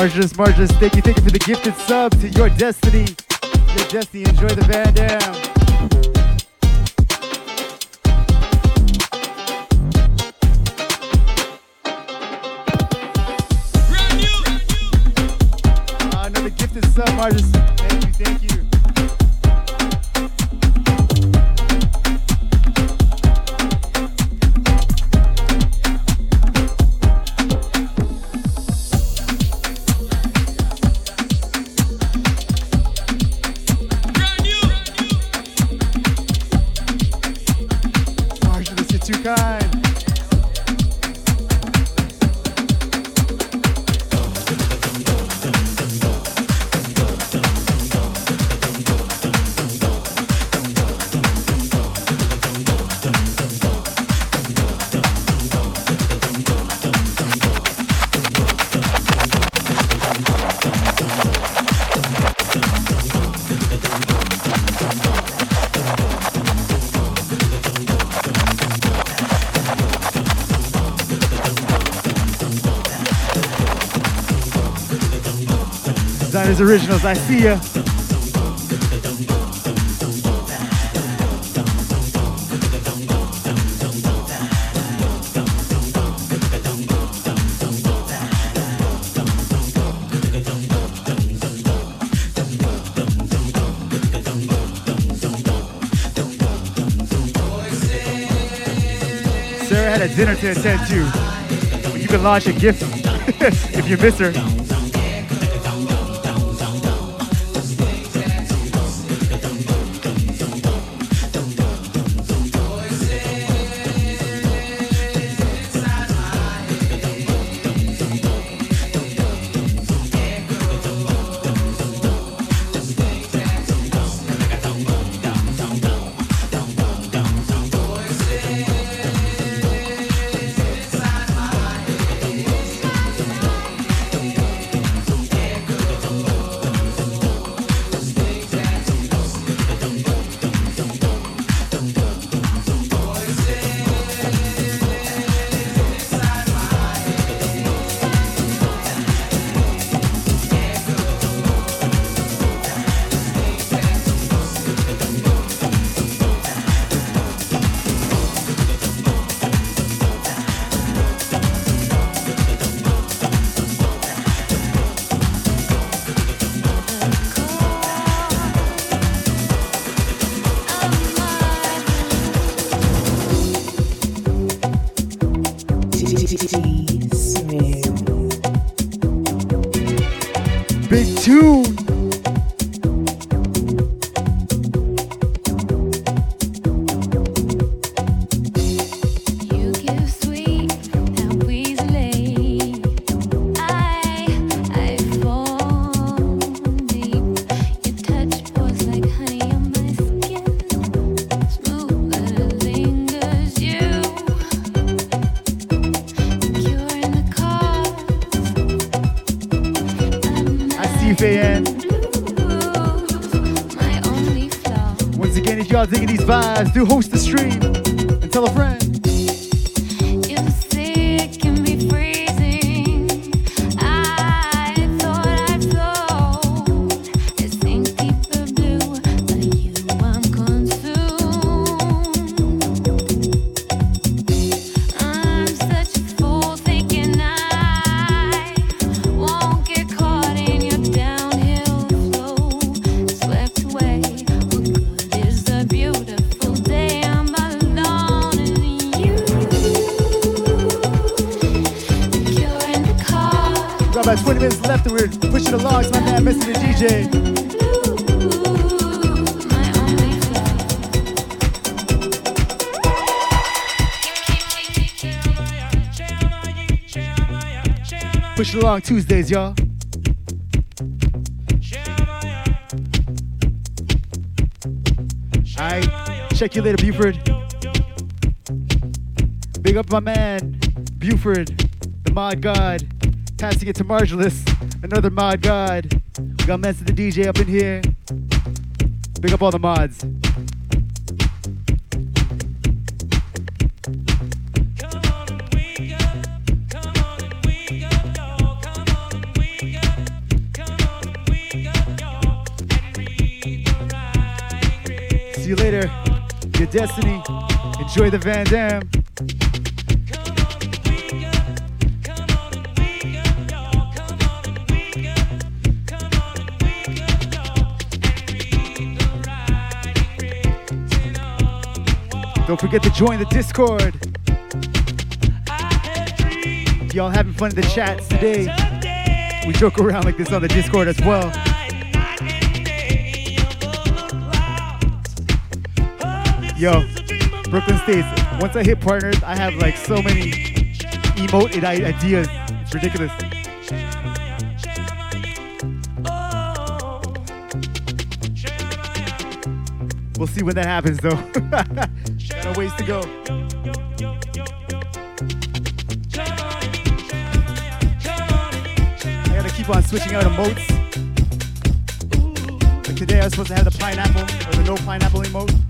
Marginus, Marginus, thank you, thank you for the gifted sub to Your Destiny. Your Destiny, enjoy the Van Dam. Uh, Originals, I see ya. Sarah had a dinner to attend to. You can launch a gift if you miss her. Do host the stream Along Tuesdays, y'all. Alright, check you later, Buford. Big up my man, Buford, the mod god. Passing it to Margelus, another mod god. We got Mensa the DJ up in here. Big up all the mods. Enjoy the Van Dam. Don't forget to join the Discord. Y'all having fun in the chats today, we joke around like this on the Discord as well. Yo, Brooklyn States. Once I hit partners, I have like so many emote ideas. It's ridiculous. We'll see when that happens though. Got a ways to go. I gotta keep on switching out emotes. Like today I was supposed to have the pineapple or the no pineapple emote.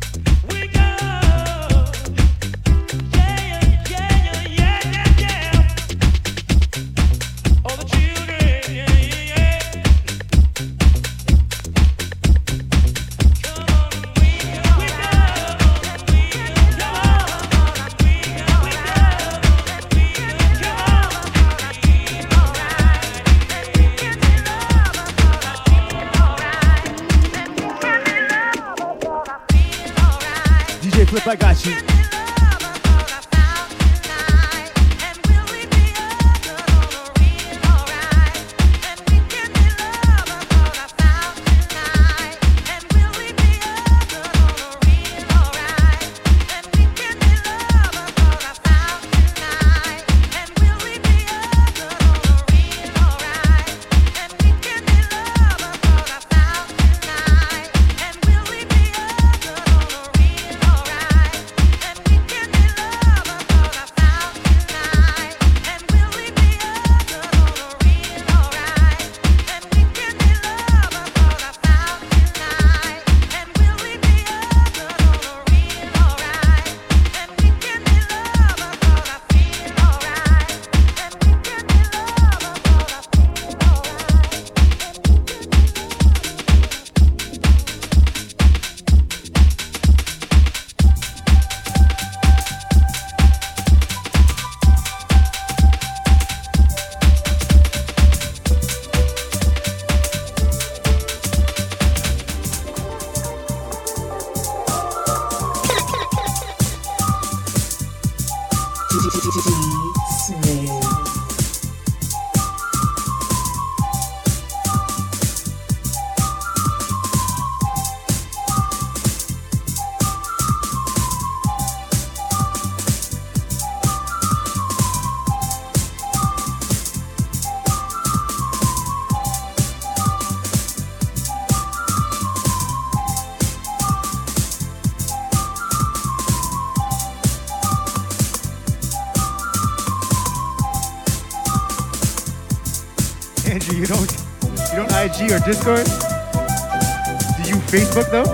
Discord? Do you Facebook though?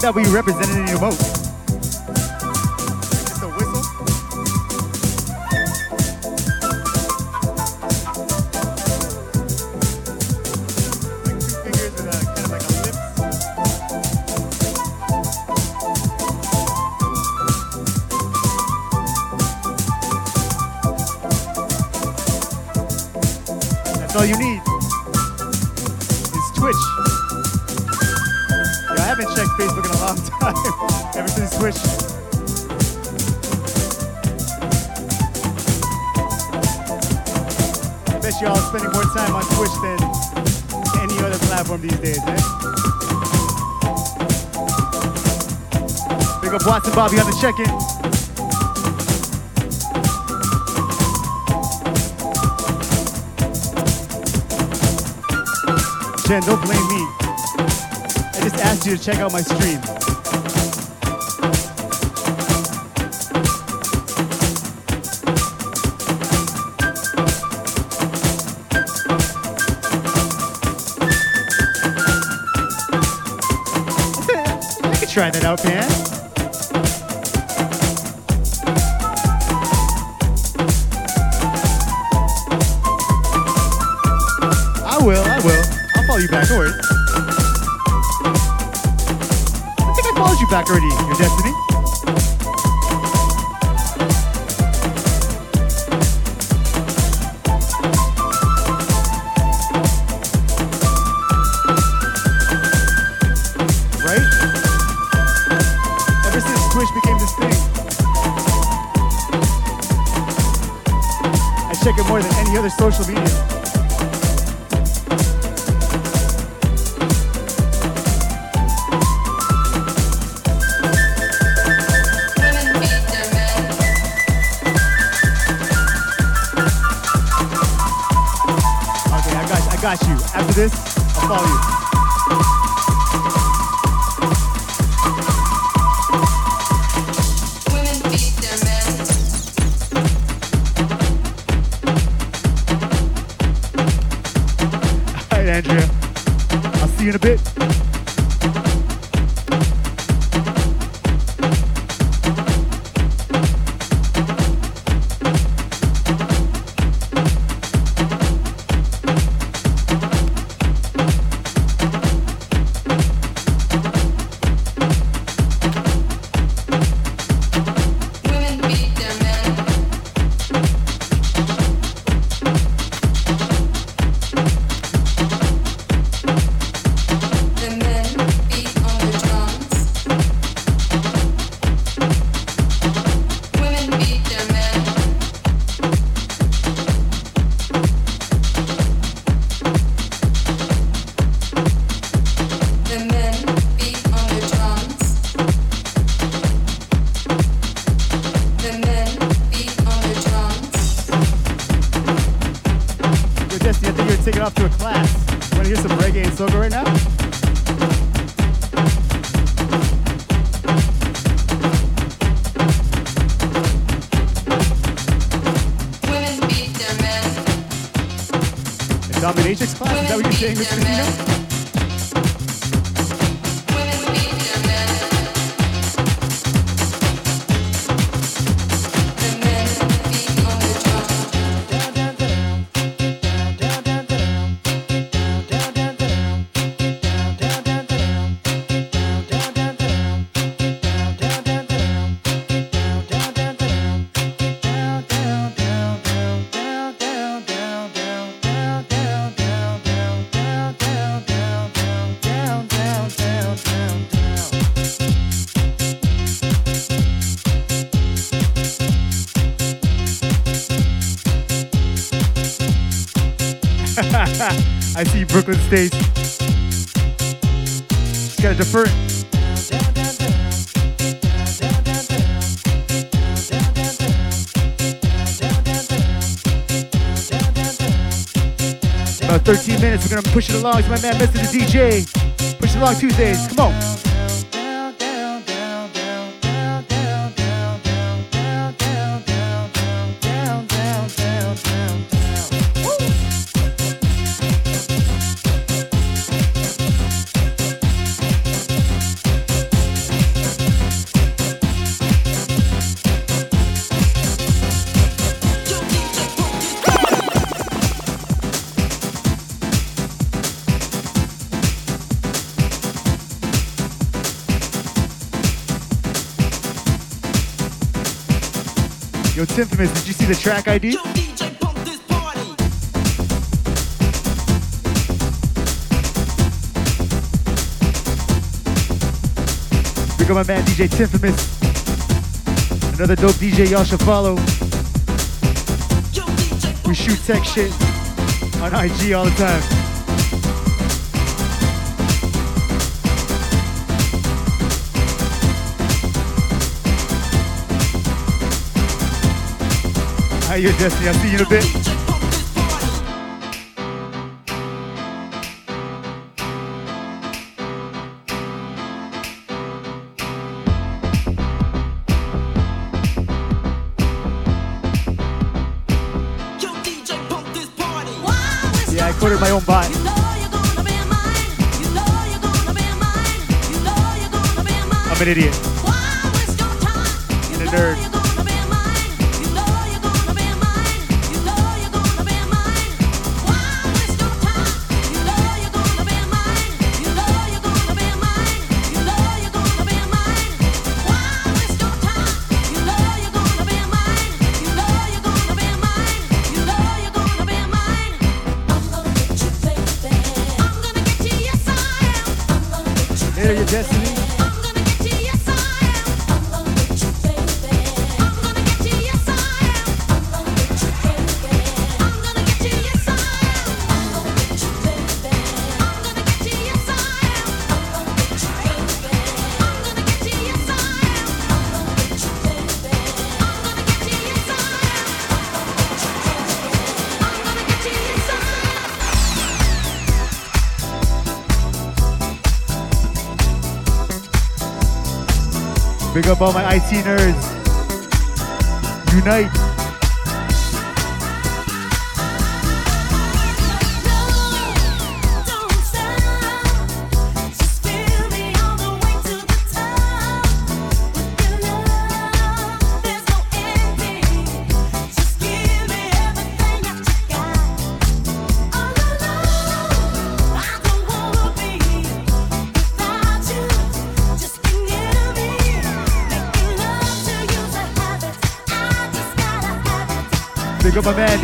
that we represented your vote? Johnson, Bobby on the check-in. Jen, don't blame me. I just asked you to check out my stream. try that out, man. Your destiny? Right? Ever since became this thing, I check it more than any other social media. this, I'll follow you. See Brooklyn States. Just gotta defer it. About 13 minutes, we're gonna push it along. It's my man, Mr. DJ. Push it along Tuesdays. Come on. Yo, Timfamous, did you see the track ID? Big up my man DJ Timfamous. Another dope DJ y'all should follow. We shoot tech shit on IG all the time. How you, Destiny? I'll see you in a bit. Yeah, I quoted my own bot. I'm an idiot. IT nerds. Unite.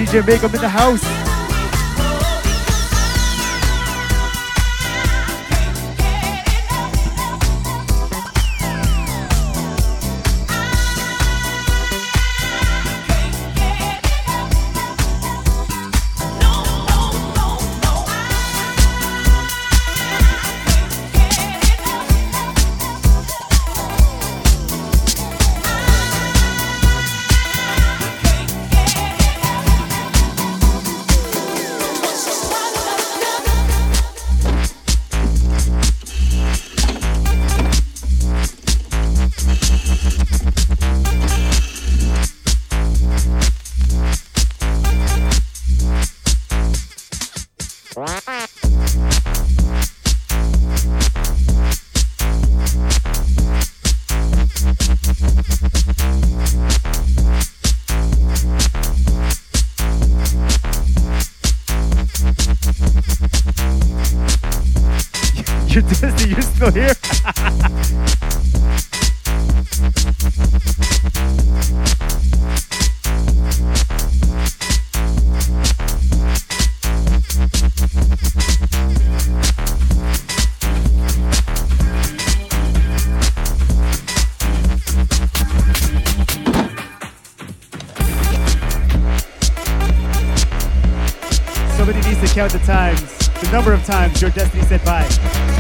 DJ Makeup in the house. still here? Somebody needs to count the times, the number of times your destiny said bye.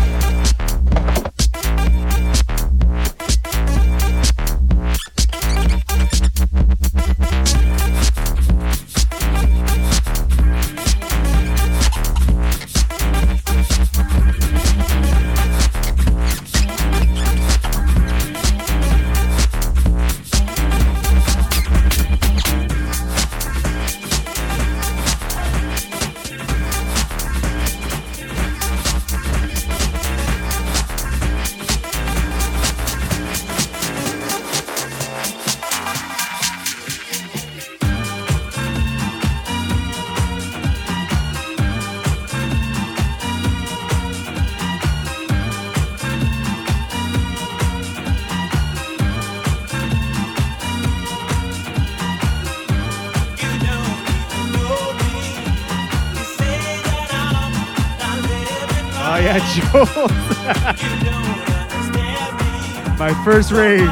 Rave.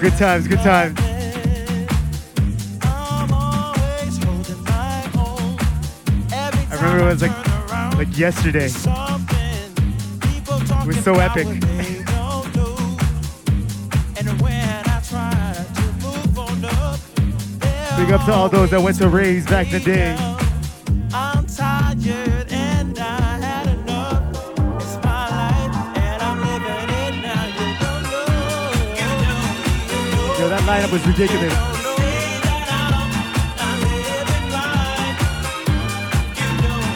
Good times, good times. I remember it was like like yesterday. It was so epic. Big up to all those that went to raves back in the day. Lineup was ridiculous.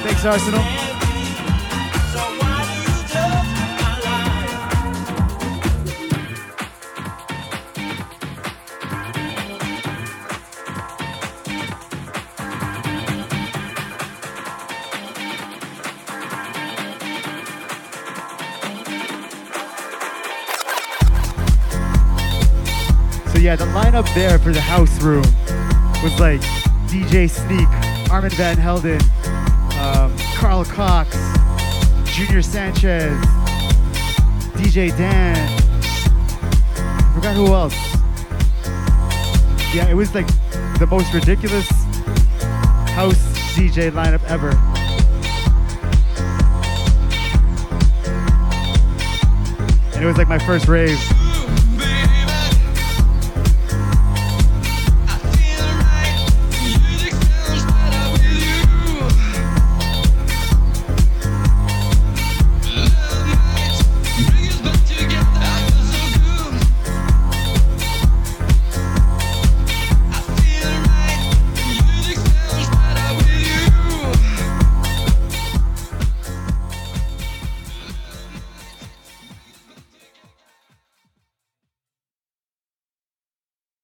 Thanks, Arsenal. There for the house room was like DJ Sneak, Armand Van Helden, um, Carl Cox, Junior Sanchez, DJ Dan. Forgot who else. Yeah, it was like the most ridiculous house DJ lineup ever. And it was like my first rave.